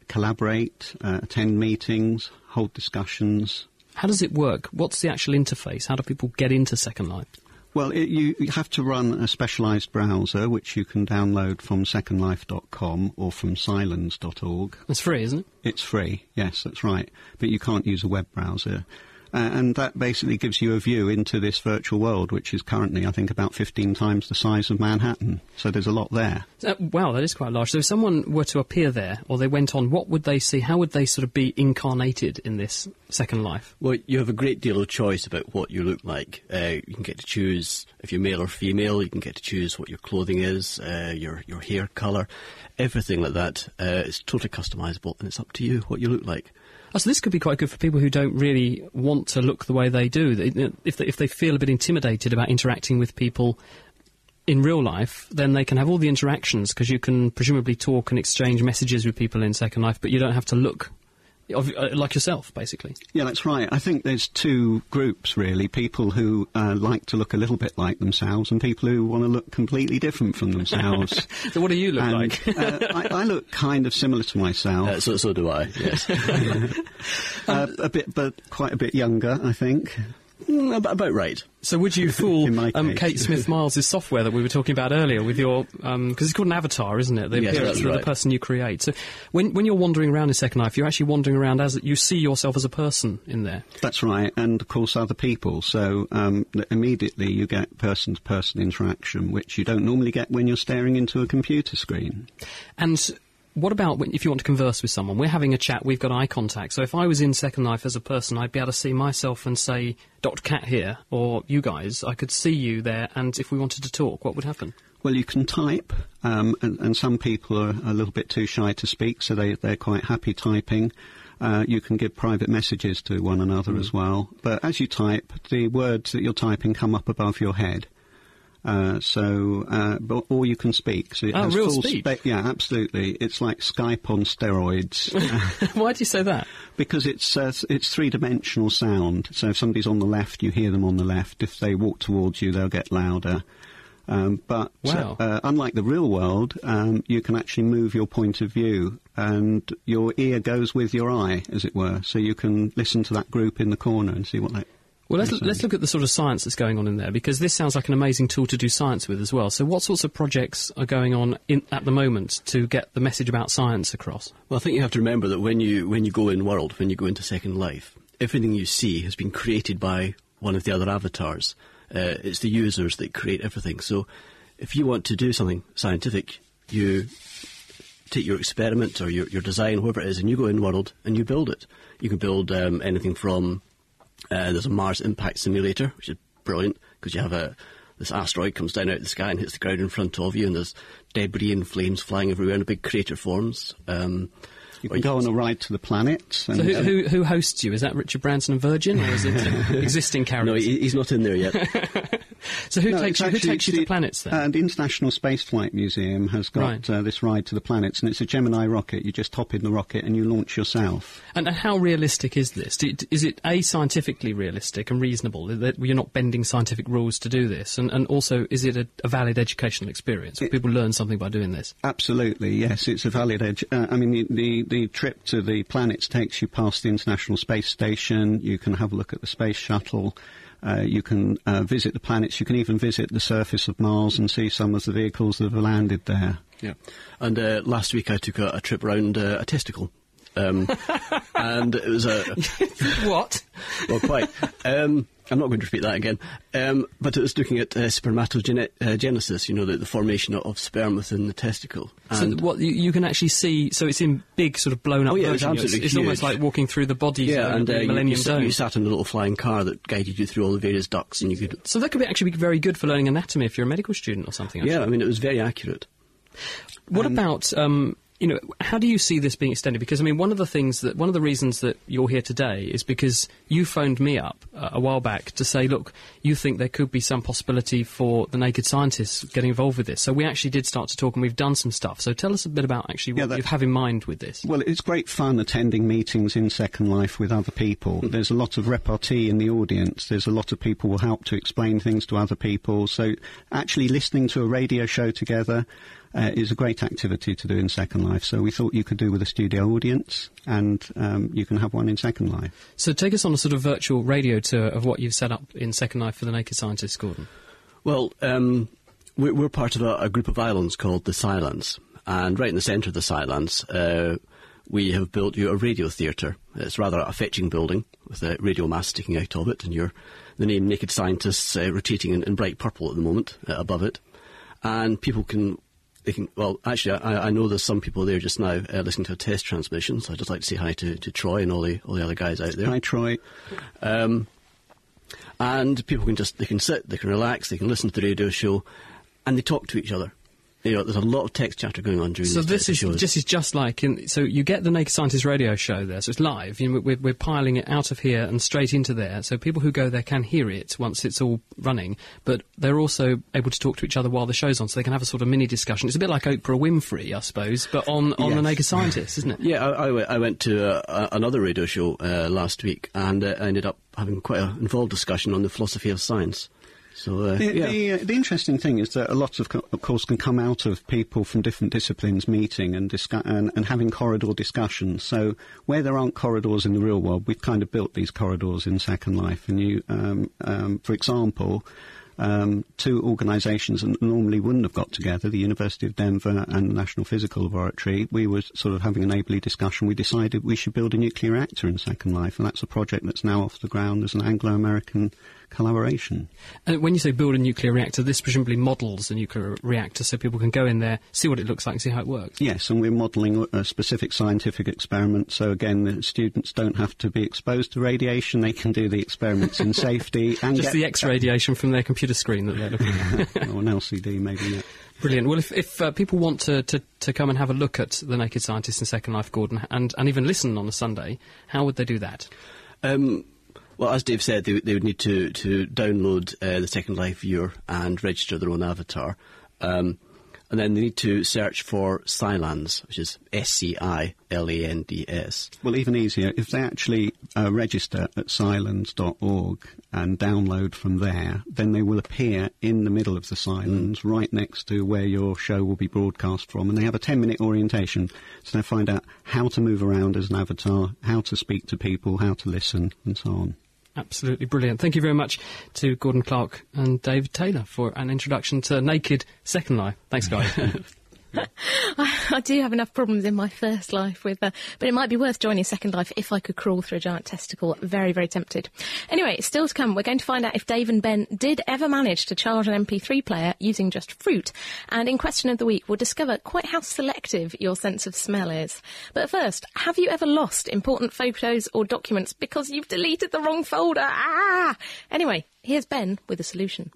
collaborate, uh, attend meetings, hold discussions, how does it work? What's the actual interface? How do people get into Second Life? Well, it, you, you, have to run a specialised browser, which you can download from secondlife.com or from scilands.org. It's free, isn't it? It's free, yes, that's right. But you can't use a web browser. Uh, and that basically gives you a view into this virtual world, which is currently, I think, about 15 times the size of Manhattan. So there's a lot there. Uh, wow, that is quite large. So if someone were to appear there, or they went on, what would they see? How would they sort of be incarnated in this second life? Well, you have a great deal of choice about what you look like. Uh, you can get to choose if you're male or female. You can get to choose what your clothing is, uh, your your hair colour, everything like that. Uh, it's totally customisable, and it's up to you what you look like. Oh, so this could be quite good for people who don't really want to look the way they do. If they, if they feel a bit intimidated about interacting with people in real life, then they can have all the interactions because you can presumably talk and exchange messages with people in Second Life, but you don't have to look of, uh, like yourself, basically. Yeah, that's right. I think there's two groups really: people who uh, like to look a little bit like themselves, and people who want to look completely different from themselves. so, what do you look and, like? uh, I, I, look kind of similar to myself. Uh, so, so do I. Yes, uh, a bit, but quite a bit younger, I think. Mm, about right. So would you fool um, Kate Smith Miles' software that we were talking about earlier with your because um, it's called an avatar, isn't it? The yes, appearance of right. the person you create. So when when you're wandering around in Second Life, you're actually wandering around as you see yourself as a person in there. That's right, and of course other people. So um, immediately you get person-to-person interaction, which you don't normally get when you're staring into a computer screen. And what about if you want to converse with someone? We're having a chat, we've got eye contact. So if I was in Second Life as a person, I'd be able to see myself and say, Dr. Kat here, or you guys, I could see you there, and if we wanted to talk, what would happen? Well, you can type, um, and, and, some people are a little bit too shy to speak, so they, they're quite happy typing. Uh, you can give private messages to one another mm. as well. But as you type, the words that you're typing come up above your head. Uh, so, uh, but, or you can speak. So it oh, has real full speech. Spe- yeah, absolutely. It's like Skype on steroids. Why do you say that? Because it's uh, it's three dimensional sound. So if somebody's on the left, you hear them on the left. If they walk towards you, they'll get louder. Um, but wow. uh, unlike the real world, um, you can actually move your point of view, and your ear goes with your eye, as it were. So you can listen to that group in the corner and see what they well, let's, let's look at the sort of science that's going on in there because this sounds like an amazing tool to do science with as well. So, what sorts of projects are going on in, at the moment to get the message about science across? Well, I think you have to remember that when you when you go in world, when you go into Second Life, everything you see has been created by one of the other avatars. Uh, it's the users that create everything. So, if you want to do something scientific, you take your experiment or your, your design, whatever it is, and you go in world and you build it. You can build um, anything from uh, there's a Mars impact simulator, which is brilliant because you have a this asteroid comes down out of the sky and hits the ground in front of you, and there's debris and flames flying everywhere, and a big crater forms. Um, You can go on a ride to the planets. So who, who, who hosts you? Is that Richard Branson and Virgin, or is it existing characters? No, he, he's not in there yet. so who No, takes you, who takes you to the- planets then? Uh, the International Space Flight Museum has got Right. uh, this ride to the planets, and it's a Gemini rocket. You just hop in the rocket and you launch yourself. And, and how realistic is this? Is it a scientifically realistic and reasonable that you're not bending scientific rules to do this? And, and also, is it a, a valid educational experience? Where people learn something by doing this? Absolutely, yes. It's a valid edge. Uh, I mean, the, the the trip to the planets takes you past the International Space Station. You can have a look at the space shuttle. Uh, you can uh, visit the planets. You can even visit the surface of Mars and see some of the vehicles that have landed there. Yeah. And uh, last week I took a, a trip around uh, a testicle. Um, and it was a. what? Well, quite. Um, I'm not going to repeat that again. Um, but it was looking at uh, spermatogenesis, you know, the, the formation of, sperm within the testicle. So And- what you, you can actually see? So it's in big, sort of blown up. Oh, yeah, it's absolutely It's, almost like walking through the body yeah, and uh, you, Millennium you, sat, Dome. you sat in a little flying car that guided you through all the various ducts, and you could. So that could be actually be very good for learning anatomy if you're a medical student or something. Actually. Yeah, I mean, it was very accurate. What about um, you know? How do you see this being extended? Because I mean, one of the things that one of the reasons that you're here today is because you phoned me up uh, a while back to say, look, you think there could be some possibility for the naked scientists getting involved with this. So we actually did start to talk, and we've done some stuff. So tell us a bit about actually what you have in mind with this. Well, it's great fun attending meetings in Second Life with other people. There's a lot of repartee in the audience. There's a lot of people who help to explain things to other people. So actually listening to a radio show together uh, is a great activity to do in Second Life. So we thought you could do with a studio audience, and um, you can have one in Second Life. So take us on a sort of virtual radio tour of what you've set up in Second Life for the naked scientists, Gordon. Well, um, we're, we're part of a, a group of islands called the SciLands, and right in the centre of the SciLands, uh, we have built you a radio theatre. It's rather a fetching building with a radio mast sticking out of it, and your the name Naked Scientists uh, rotating in, in bright purple at the moment uh, above it, and people can. They can, well, actually, I, I know there's some people there just now uh, listening to a test transmission, so I'd just like to say hi to, to Troy and all the all the other guys out there. Hi, Troy. Um, and people can just they can sit, they can relax, they can listen to the radio show, and they talk to each other. You know, there's a lot of text chatter going on during So this is shows. this is just like in, so you get the Naked Scientist radio show there, so it's live. You know, we're, we're piling it out of here and straight into there, so people who go there can hear it once it's all running. But they're also able to talk to each other while the show's on, so they can have a sort of mini discussion. It's a bit like Oprah Winfrey, I suppose, but on, on the Naked Scientist, isn't it? Yeah, I, I went to uh, another radio show uh, last week and uh, I ended up having quite an involved discussion on the philosophy of science. So uh, The, yeah. the, uh, the interesting thing is that a lot of, co- of course, can come out of people from different disciplines meeting and, discu- and, and having corridor discussions. So where there aren't corridors in the real world, we've kind of built these corridors in Second Life. And you, um, um, for example, um, two organisations that normally wouldn't have got together, the University of Denver and the National Physical Laboratory, we were sort of having a neighbourly discussion. We decided we should build a nuclear reactor in Second Life, and that's a project that's now off the ground as an Anglo-American collaboration. And when you say build a nuclear reactor, this presumably models a nuclear reactor, so people can go in there, see what it looks like, and see how it works. Yes, and we're modelling a specific scientific experiment. So again, the students don't have to be exposed to radiation; they can do the experiments in safety and Just get the X radiation from their computer screen that they're looking at. or an LCD, maybe. Yeah. Brilliant. Well, if, if uh, people want to, to, to come and have a look at The Naked Scientist in Second Life, Gordon, and, and even listen on a Sunday, how would they do that? Um, well, as Dave said, they, they would need to, to download uh, the Second Life viewer and register their own avatar. Um, and then they need to search for SciLands, which is S C I L A N D S. Well, even easier if they actually uh, register at scilands.org and download from there, then they will appear in the middle of the silence, right next to where your show will be broadcast from, and they have a 10-minute orientation, so they find out how to move around as an avatar, how to speak to people, how to listen, and so on. Absolutely brilliant. Thank you very much to Gordon Clark and David Taylor for an introduction to Naked Second Life. Thanks, guys. I do have enough problems in my first life with, uh, but it might be worth joining Second Life if I could crawl through a giant testicle. Very, very tempted. Anyway, still to come, we're going to find out if Dave and Ben did ever manage to charge an MP3 player using just fruit. And in question of the week, we'll discover quite how selective your sense of smell is. But first, have you ever lost important photos or documents because you've deleted the wrong folder? Ah! Anyway, here's Ben with a solution.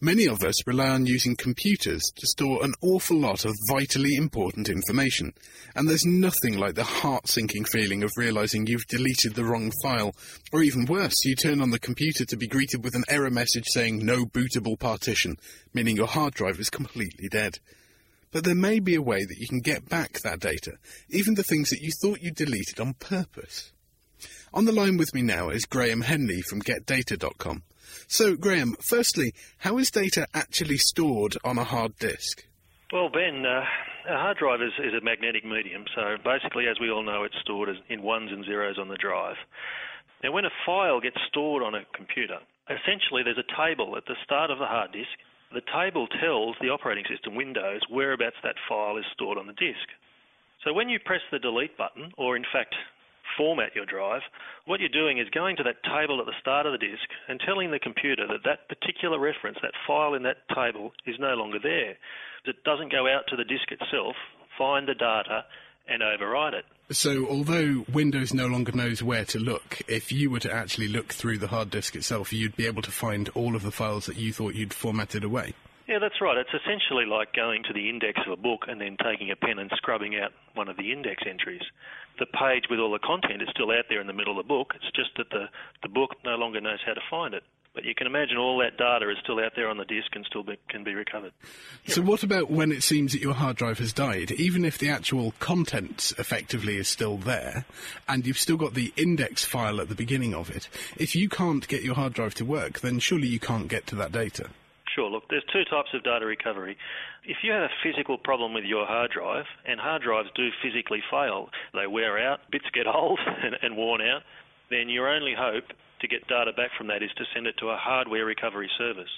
Many of us rely on using computers to store an awful lot of vitally important information, and there's nothing like the heart-sinking feeling of realizing you've deleted the wrong file, or even worse, you turn on the computer to be greeted with an error message saying no bootable partition, meaning your hard drive is completely dead. But there may be a way that you can get back that data, even the things that you thought you deleted on purpose. On the line with me now is Graham Henley from GetData.com. So, Graham, firstly, how is data actually stored on a hard disk? Well, Ben, uh, a hard drive is, is, a magnetic medium, so basically, as we all know, it's stored in ones and zeros on the drive. Now, when a file gets stored on a computer, essentially there's a table at the start of the hard disk. The table tells the operating system, Windows, whereabouts that file is stored on the disk. So when you press the delete button, or in fact format your drive, what you're doing is going to that table at the start of the disk and telling the computer that that particular reference, that file in that table, is no longer there. It doesn't go out to the disk itself, find the data, and override it. So, although Windows no longer knows where to look, if you were to actually look through the hard disk itself, you'd be able to find all of the files that you thought you'd formatted away. Yeah, that's right. It's essentially like going to the index of a book and then taking a pen and scrubbing out one of the index entries. The page with all the content is still out there in the middle of the book. It's just that the, the book no longer knows how to find it. But you can imagine all that data is still out there on the disk and still be, can be recovered. So, what about when it seems that your hard drive has died? Even if the actual content effectively is still there, and you've still got the index file at the beginning of it, if you can't get your hard drive to work, then surely you can't get to that data. Sure. Look, there's two types of data recovery. If you have a physical problem with your hard drive, and hard drives do physically fail, they wear out, bits get old and, and worn out, then your only hope to get data back from that is to send it to a hardware recovery service.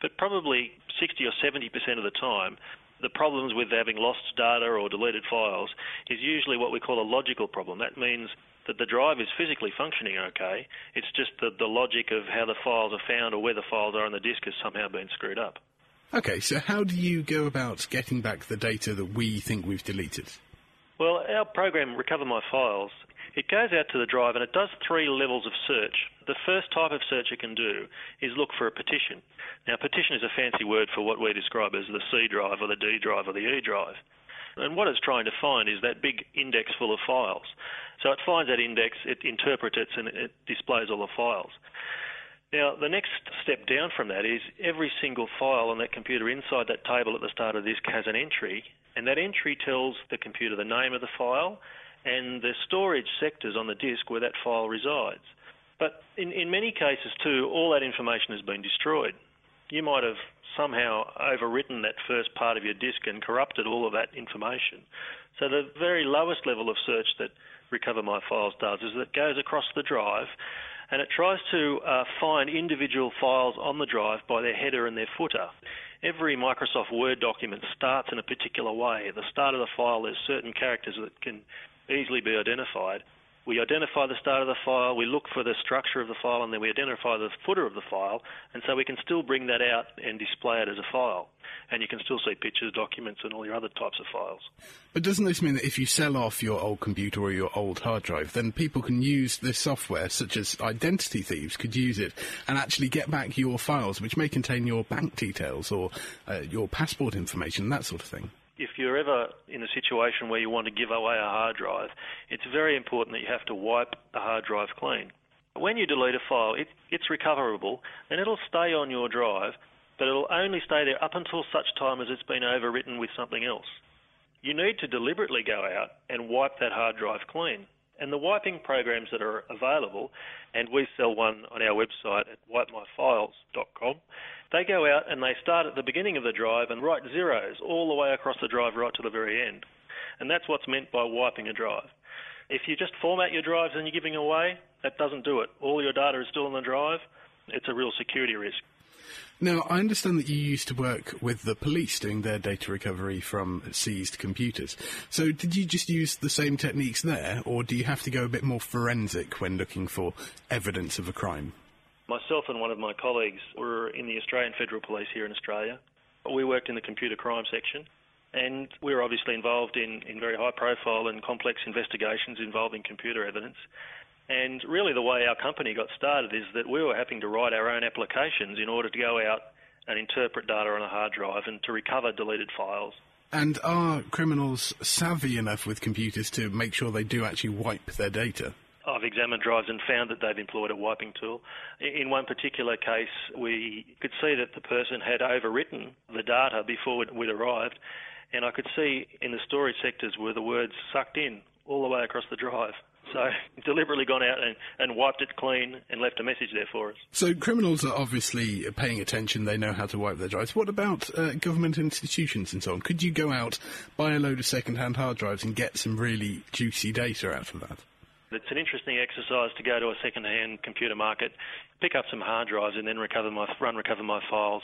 But probably 60 or 70% of the time, the problems with having lost data or deleted files is usually what we call a logical problem. That means that the drive is physically functioning okay. It's just that the logic of how the files are found or where the files are on the disk has somehow been screwed up. Okay, so how do you go about getting back the data that we think we've deleted? Well, our program, Recover My Files, it goes out to the drive and it does three levels of search. The first type of search it can do is look for a partition. Now, partition is a fancy word for what we describe as the C drive or the D drive or the E drive. And what it's trying to find is that big index full of files. So it finds that index, it interprets it, and it displays all the files. Now, the next step down from that is every single file on that computer inside that table at the start of this has an entry, and that entry tells the computer the name of the file and the storage sectors on the disk where that file resides. But in, in many cases, too, all that information has been destroyed. You might have somehow overwritten that first part of your disk and corrupted all of that information. So the very lowest level of search that Recover My Files does is that it goes across the drive and it tries to uh, find individual files on the drive by their header and their footer. Every Microsoft Word document starts in a particular way. At the start of the file, there's certain characters that can easily be identified. We identify the start of the file, we look for the structure of the file, and then we identify the footer of the file, and so we can still bring that out and display it as a file. And you can still see pictures, documents, and all your other types of files. But doesn't this mean that if you sell off your old computer or your old hard drive, then people can use this software, such as identity thieves could use it, and actually get back your files, which may contain your bank details or uh, your passport information, that sort of thing? If you're ever in a situation where you want to give away a hard drive, it's very important that you have to wipe the hard drive clean. When you delete a file, it, it's recoverable and it'll stay on your drive, but it'll only stay there up until such time as it's been overwritten with something else. You need to deliberately go out and wipe that hard drive clean. And the wiping programs that are available, and we sell one on our website at wipemyfiles.com, they go out and they start at the beginning of the drive and write zeros all the way across the drive right to the very end. And that's what's meant by wiping a drive. If you just format your drives and you're giving away, that doesn't do it. All your data is still in the drive. It's a real security risk. Now, I understand that you used to work with the police doing their data recovery from seized computers. So, did you just use the same techniques there, or do you have to go a bit more forensic when looking for evidence of a crime? Myself and one of my colleagues were in the Australian Federal Police here in Australia. We worked in the computer crime section, and we were obviously involved in, in very high profile and complex investigations involving computer evidence. And really, the way our company got started is that we were having to write our own applications in order to go out and interpret data on a hard drive and to recover deleted files. And are criminals savvy enough with computers to make sure they do actually wipe their data? I've examined drives and found that they've employed a wiping tool. In one particular case, we could see that the person had overwritten the data before we'd arrived, and I could see in the storage sectors were the words sucked in all the way across the drive. So deliberately gone out and, and wiped it clean and left a message there for us. So criminals are obviously paying attention. They know how to wipe their drives. What about uh, government institutions and so on? Could you go out, buy a load of second-hand hard drives and get some really juicy data out of that? It's an interesting exercise to go to a second-hand computer market, pick up some hard drives, and then recover my run recover my files.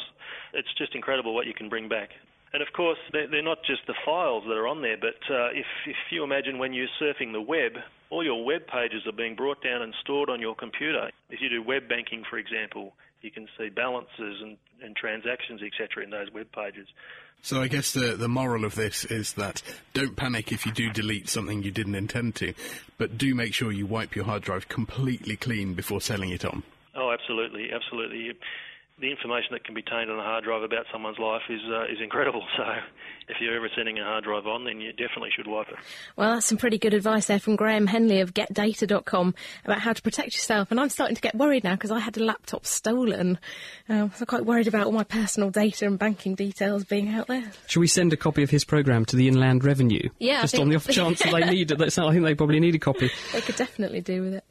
It's just incredible what you can bring back. And of course, they're, they're not just the files that are on there, but uh, if, if you imagine when you're surfing the web, all your web pages are being brought down and stored on your computer. If you do web banking, for example, you can see balances and, and transactions, etc., in those web pages. So I guess the the moral of this is that don't panic if you do delete something you didn't intend to, but do make sure you wipe your hard drive completely clean before selling it on. Oh, absolutely, absolutely the information that can be contained on a hard drive about someone's life is uh, is incredible. So if you're ever sending a hard drive on, then you definitely should wipe it. Well, that's some pretty good advice there from Graham Henley of GetData.com about how to protect yourself. And I'm starting to get worried now because I had a laptop stolen. Um, so I'm quite worried about all my personal data and banking details being out there. Should we send a copy of his programme to the Inland Revenue? Yeah, Just on the off chance that they need it. I think they probably need a copy. They could definitely do with it.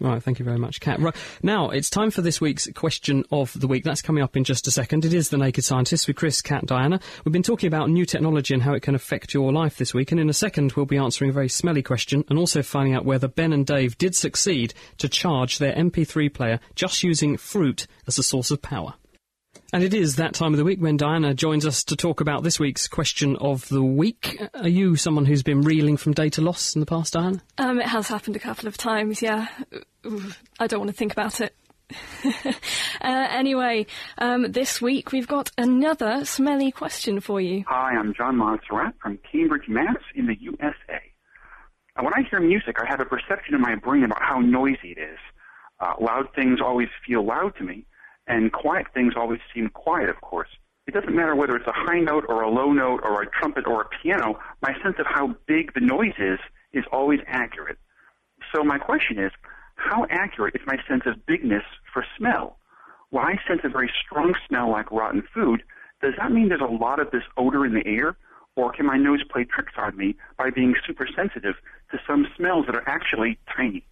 Right, thank you very much, Kat. Right, now it's time for this week's question of the week. That's coming up in just a second. It is the Naked Scientists with Chris, Kat, Diana. We've been talking about new technology and how it can affect your life this week, and in a second we'll be answering a very smelly question and also finding out whether Ben and Dave did succeed to charge their MP3 player just using fruit as a source of power. And it is that time of the week when Diana joins us to talk about this week's question of the week. Are you someone who's been reeling from data loss in the past, Diana? Um, it has happened a couple of times, yeah. I don't want to think about it. uh, anyway, um, this week we've got another smelly question for you. Hi, I'm John Montserrat from Cambridge, Mass. in the USA. Uh, when I hear music, I have a perception in my brain about how noisy it is. Uh, loud things always feel loud to me, and quiet things always seem quiet, of course. It doesn't matter whether it's a high note or a low note or a trumpet or a piano, my sense of how big the noise is is always accurate. So my question is, how accurate is my sense of bigness for smell? When I sense a very strong smell like rotten food, does that mean there's a lot of this odor in the air? Or can my nose play tricks on me by being super sensitive to some smells that are actually tiny?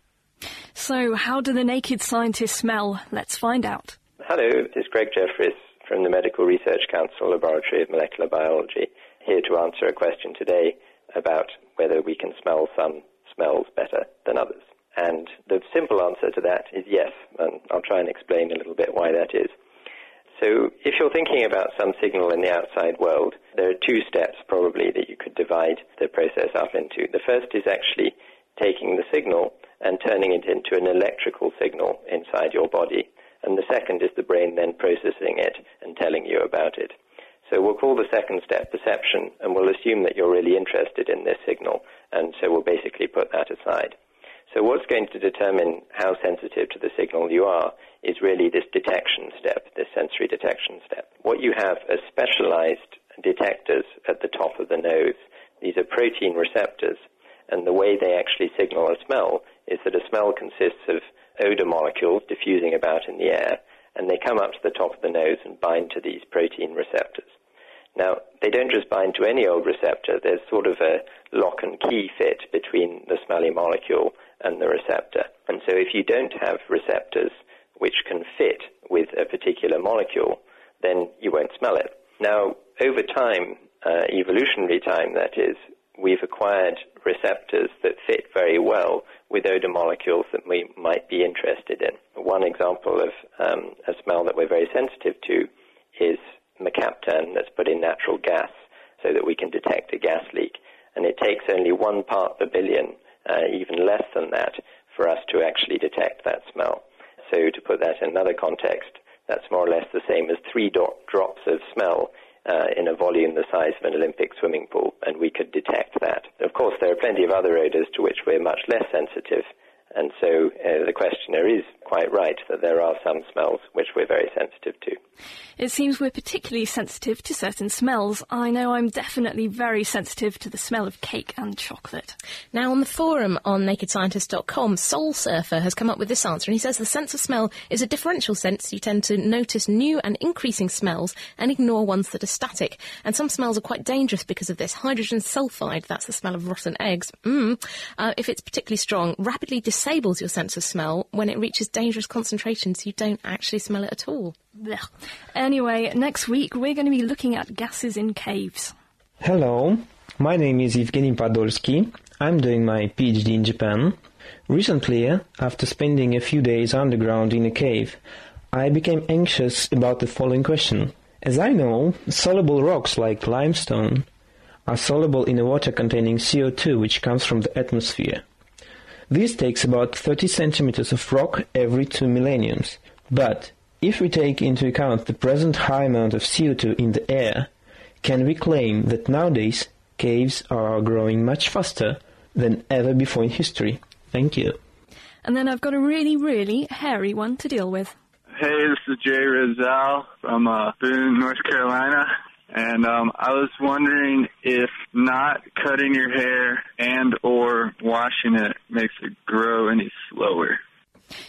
So, how do the naked scientists smell? Let's find out. Hello, this is Greg Jefferis from the Medical Research Council Laboratory of Molecular Biology, here to answer a question today about whether we can smell some smells better than others. And the simple answer to that is yes, and I'll try and explain a little bit why that is. So, if you're thinking about some signal in the outside world, there are two steps probably that you could divide the process up into. The first is actually taking the signal and turning it into an electrical signal inside your body and the second is the brain then processing it and telling you about it. So we'll call the second step perception, and we'll assume that you're really interested in this signal, and so we'll basically put that aside. So what's going to determine how sensitive to the signal you are is really this detection step, this sensory detection step. What you have are specialized detectors at the top of the nose. These are protein receptors, and the way they actually signal a smell is that a smell consists of odor molecules diffusing about in the air, and they come up to the top of the nose and bind to these protein receptors. Now, they don't just bind to any old receptor, there's sort of a lock and key fit between the smelly molecule and the receptor. And so if you don't have receptors which can fit with a particular molecule, then you won't smell it. Now, over time, uh, evolutionary time that is, we've acquired receptors that fit very well with odor molecules that we might be interested in. One example of um, a smell that we're very sensitive to is mercaptan that's put in natural gas so that we can detect a gas leak. And it takes only one part per billion, uh, even less than that, for us to actually detect that smell. So to put that in another context, that's more or less the same as three do- drops of smell uh, in a volume the size of an Olympic swimming pool, and we could detect that. Of course, there are plenty of other odors to which we're much less sensitive, And so uh, the questioner is quite right that there are some smells which we're very sensitive to. It seems we're particularly sensitive to certain smells. I know I'm definitely very sensitive to the smell of cake and chocolate. Now, on the forum on nakedscientist.com, Soul Surfer has come up with this answer, and he says the sense of smell is a differential sense. You tend to notice new and increasing smells and ignore ones that are static. And some smells are quite dangerous because of this. Hydrogen sulfide, that's the smell of rotten eggs, mm, uh, if it's particularly strong, rapidly disables your sense of smell when it reaches dangerous concentrations. You don't actually smell it at all. Blech. Anyway, next week we're going to be looking at gases in caves. Hello, my name is Evgeny Podolsky. I'm doing my PhD in Japan. Recently, after spending a few days underground in a cave, I became anxious about the following question. As I know, soluble rocks like limestone are soluble in a water containing CO2 which comes from the atmosphere. This takes about 30 centimeters of rock every two millenniums. But if we take into account the present high amount of CO2 in the air, can we claim that nowadays caves are growing much faster than ever before in history? Thank you. And then I've got a really, really hairy one to deal with. Hey, this is Jay Rizal from uh, Boone, North Carolina. And um, I was wondering if not cutting your hair and or washing it makes it grow any slower.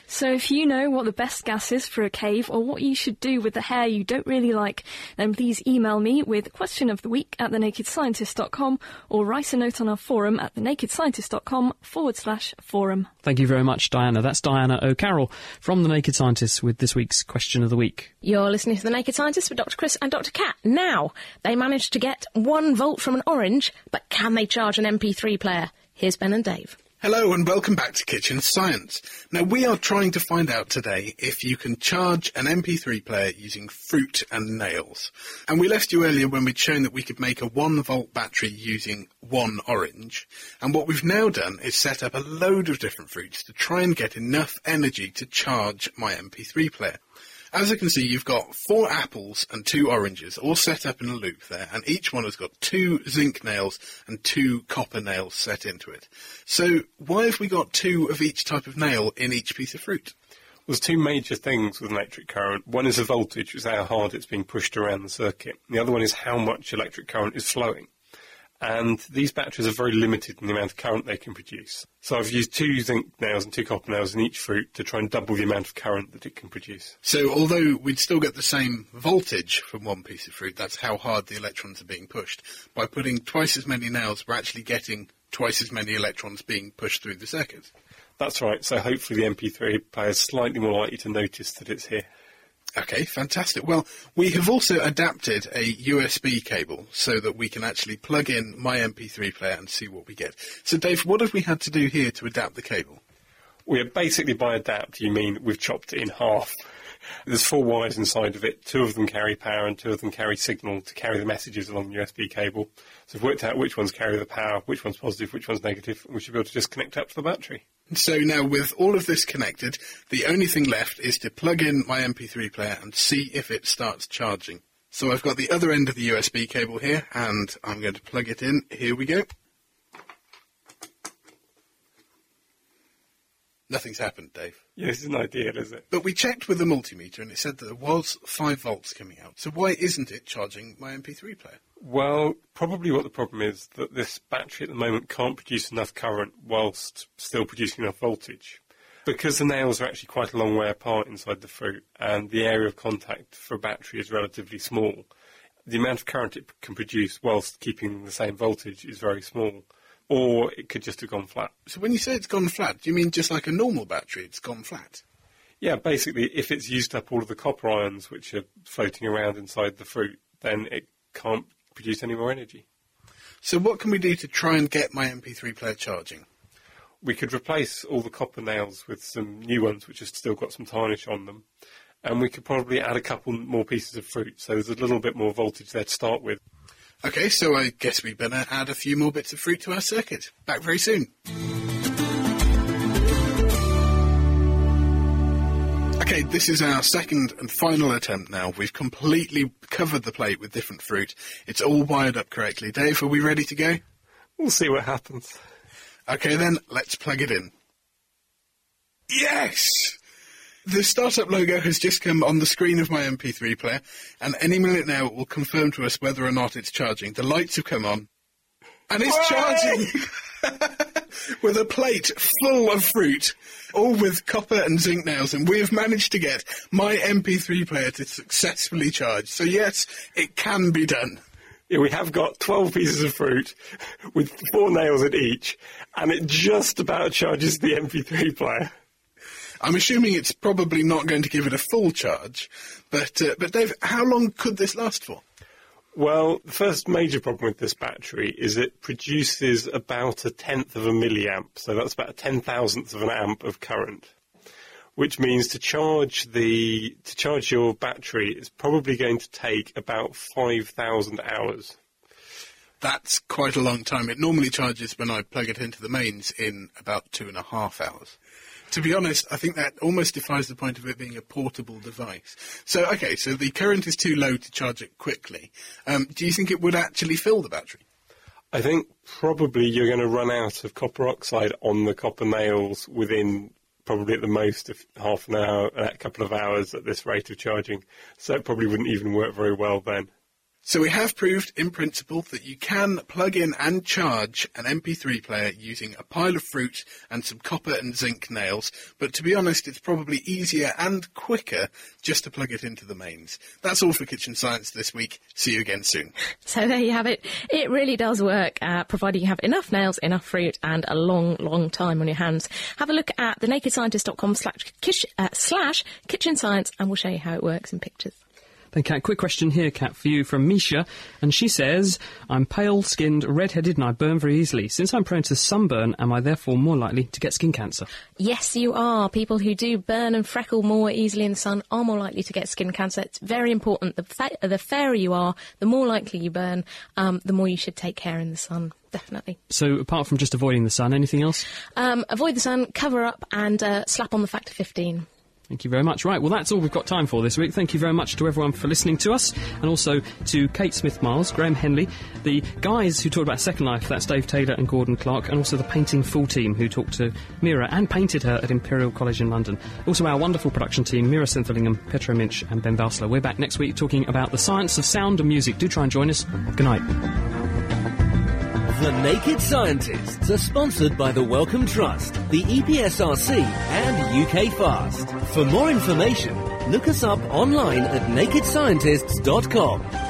So if you know what the best gas is for a cave or what you should do with the hair you don't really like, then please email me with question of the week at thenakedscientist.com or write a note on our forum at thenakedscientist.com forward slash forum. Thank you very much, Diana. That's Diana O'Carroll from The Naked Scientists with this week's question of the week. You're listening to The Naked Scientists with Dr. Chris and Dr. Kat. Now, they managed to get one volt from an orange, but can they charge an MP3 player? Here's Ben and Dave. Hello and welcome back to Kitchen Science. Now we are trying to find out today if you can charge an MP3 player using fruit and nails. And we left you earlier when we'd shown that we could make a 1 volt battery using one orange. And what we've now done is set up a load of different fruits to try and get enough energy to charge my MP3 player. As you can see, you've got four apples and two oranges all set up in a loop there, and each one has got two zinc nails and two copper nails set into it. So why have we got two of each type of nail in each piece of fruit? Well, There's two major things with an electric current. One is the voltage, which is how hard it's being pushed around the circuit. The other one is how much electric current is flowing. And these batteries are very limited in the amount of current they can produce. So I've used two zinc nails and two copper nails in each fruit to try and double the amount of current that it can produce. So although we'd still get the same voltage from one piece of fruit, that's how hard the electrons are being pushed. By putting twice as many nails, we're actually getting twice as many electrons being pushed through the circuit. That's right. So hopefully the MP3 player is slightly more likely to notice that it's here. Okay, fantastic. Well, we have also adapted a USB cable so that we can actually plug in my MP3 player and see what we get. So, Dave, what have we had to do here to adapt the cable? We are basically by adapt, you mean we've chopped it in half. There's four wires inside of it. Two of them carry power and two of them carry signal to carry the messages along the USB cable. So we've worked out which ones carry the power, which one's positive, which one's negative, and we should be able to just connect up to the battery. So now with all of this connected, the only thing left is to plug in my MP3 player and see if it starts charging. So I've got the other end of the USB cable here and I'm going to plug it in. Here we go. Nothing's happened, Dave. Yeah, this isn't ideal, is it? But we checked with the multimeter and it said that there was 5 volts coming out. So why isn't it charging my MP3 player? Well, probably what the problem is that this battery at the moment can't produce enough current whilst still producing enough voltage. Because the nails are actually quite a long way apart inside the fruit and the area of contact for a battery is relatively small, the amount of current it can produce whilst keeping the same voltage is very small. Or it could just have gone flat. So when you say it's gone flat, do you mean just like a normal battery, it's gone flat? Yeah, basically, if it's used up all of the copper ions which are floating around inside the fruit, then it can't produce any more energy. So what can we do to try and get my MP3 player charging? We could replace all the copper nails with some new ones which have still got some tarnish on them. And we could probably add a couple more pieces of fruit, so there's a little bit more voltage there to start with. Okay, so I guess we better add a few more bits of fruit to our circuit. Back very soon. Okay, this is our second and final attempt now. We've completely covered the plate with different fruit. It's all wired up correctly. Dave, are we ready to go? We'll see what happens. Okay then, let's plug it in. Yes! The startup logo has just come on the screen of my MP3 player, and any minute now it will confirm to us whether or not it's charging. The lights have come on, and it's charging with a plate full of fruit, all with copper and zinc nails, and we have managed to get my MP3 player to successfully charge. So yes, it can be done. Yeah, we have got 12 pieces of fruit with four nails in each, and it just about charges the MP3 player. I'm assuming it's probably not going to give it a full charge, but uh, but Dave, how long could this last for? Well, the first major problem with this battery is it produces about a tenth of a milliamp, so that's about a ten thousandth of an amp of current. Which means to charge the to charge your battery, is probably going to take about five thousand hours. That's quite a long time. It normally charges when I plug it into the mains in about two and a half hours. To be honest, I think that almost defies the point of it being a portable device. So, okay, so the current is too low to charge it quickly. Um, do you think it would actually fill the battery? I think probably you're going to run out of copper oxide on the copper nails within probably at the most half an hour, a couple of hours at this rate of charging. So it probably wouldn't even work very well then. So we have proved in principle that you can plug in and charge an MP3 player using a pile of fruit and some copper and zinc nails, but to be honest, it's probably easier and quicker just to plug it into the mains. That's all for Kitchen Science this week. See you again soon. So there you have it. It really does work, uh, provided you have enough nails, enough fruit, and a long, long time on your hands. Have a look at thenakedscientist.com slash, uh, slash kitchen science, and we'll show you how it works in pictures. Then, Kat, quick question here, Kat, for you from Misha. And she says, I'm pale skinned, red headed, and I burn very easily. Since I'm prone to sunburn, am I therefore more likely to get skin cancer? Yes, you are. People who do burn and freckle more easily in the sun are more likely to get skin cancer. It's very important. The, fa- the fairer you are, the more likely you burn, um, the more you should take care in the sun. Definitely. So, apart from just avoiding the sun, anything else? Um, avoid the sun, cover up, and uh, slap on the factor 15. Thank you very much. Right, well, that's all we've got time for this week. Thank you very much to everyone for listening to us, and also to Kate Smith Miles, Graham Henley, the guys who talked about Second Life, that's Dave Taylor and Gordon Clark, and also the painting fool team who talked to Meera and painted her at Imperial College in London. Also, our wonderful production team, Meera Senthilingam, Petra Minch, and Ben Valsler. We're back next week talking about the science of sound and music. Do try and join us. Good night. The Naked Scientists are sponsored by the Wellcome Trust, the EPSRC, and UK Fast. For more information, look us up online at nakedscientists.com.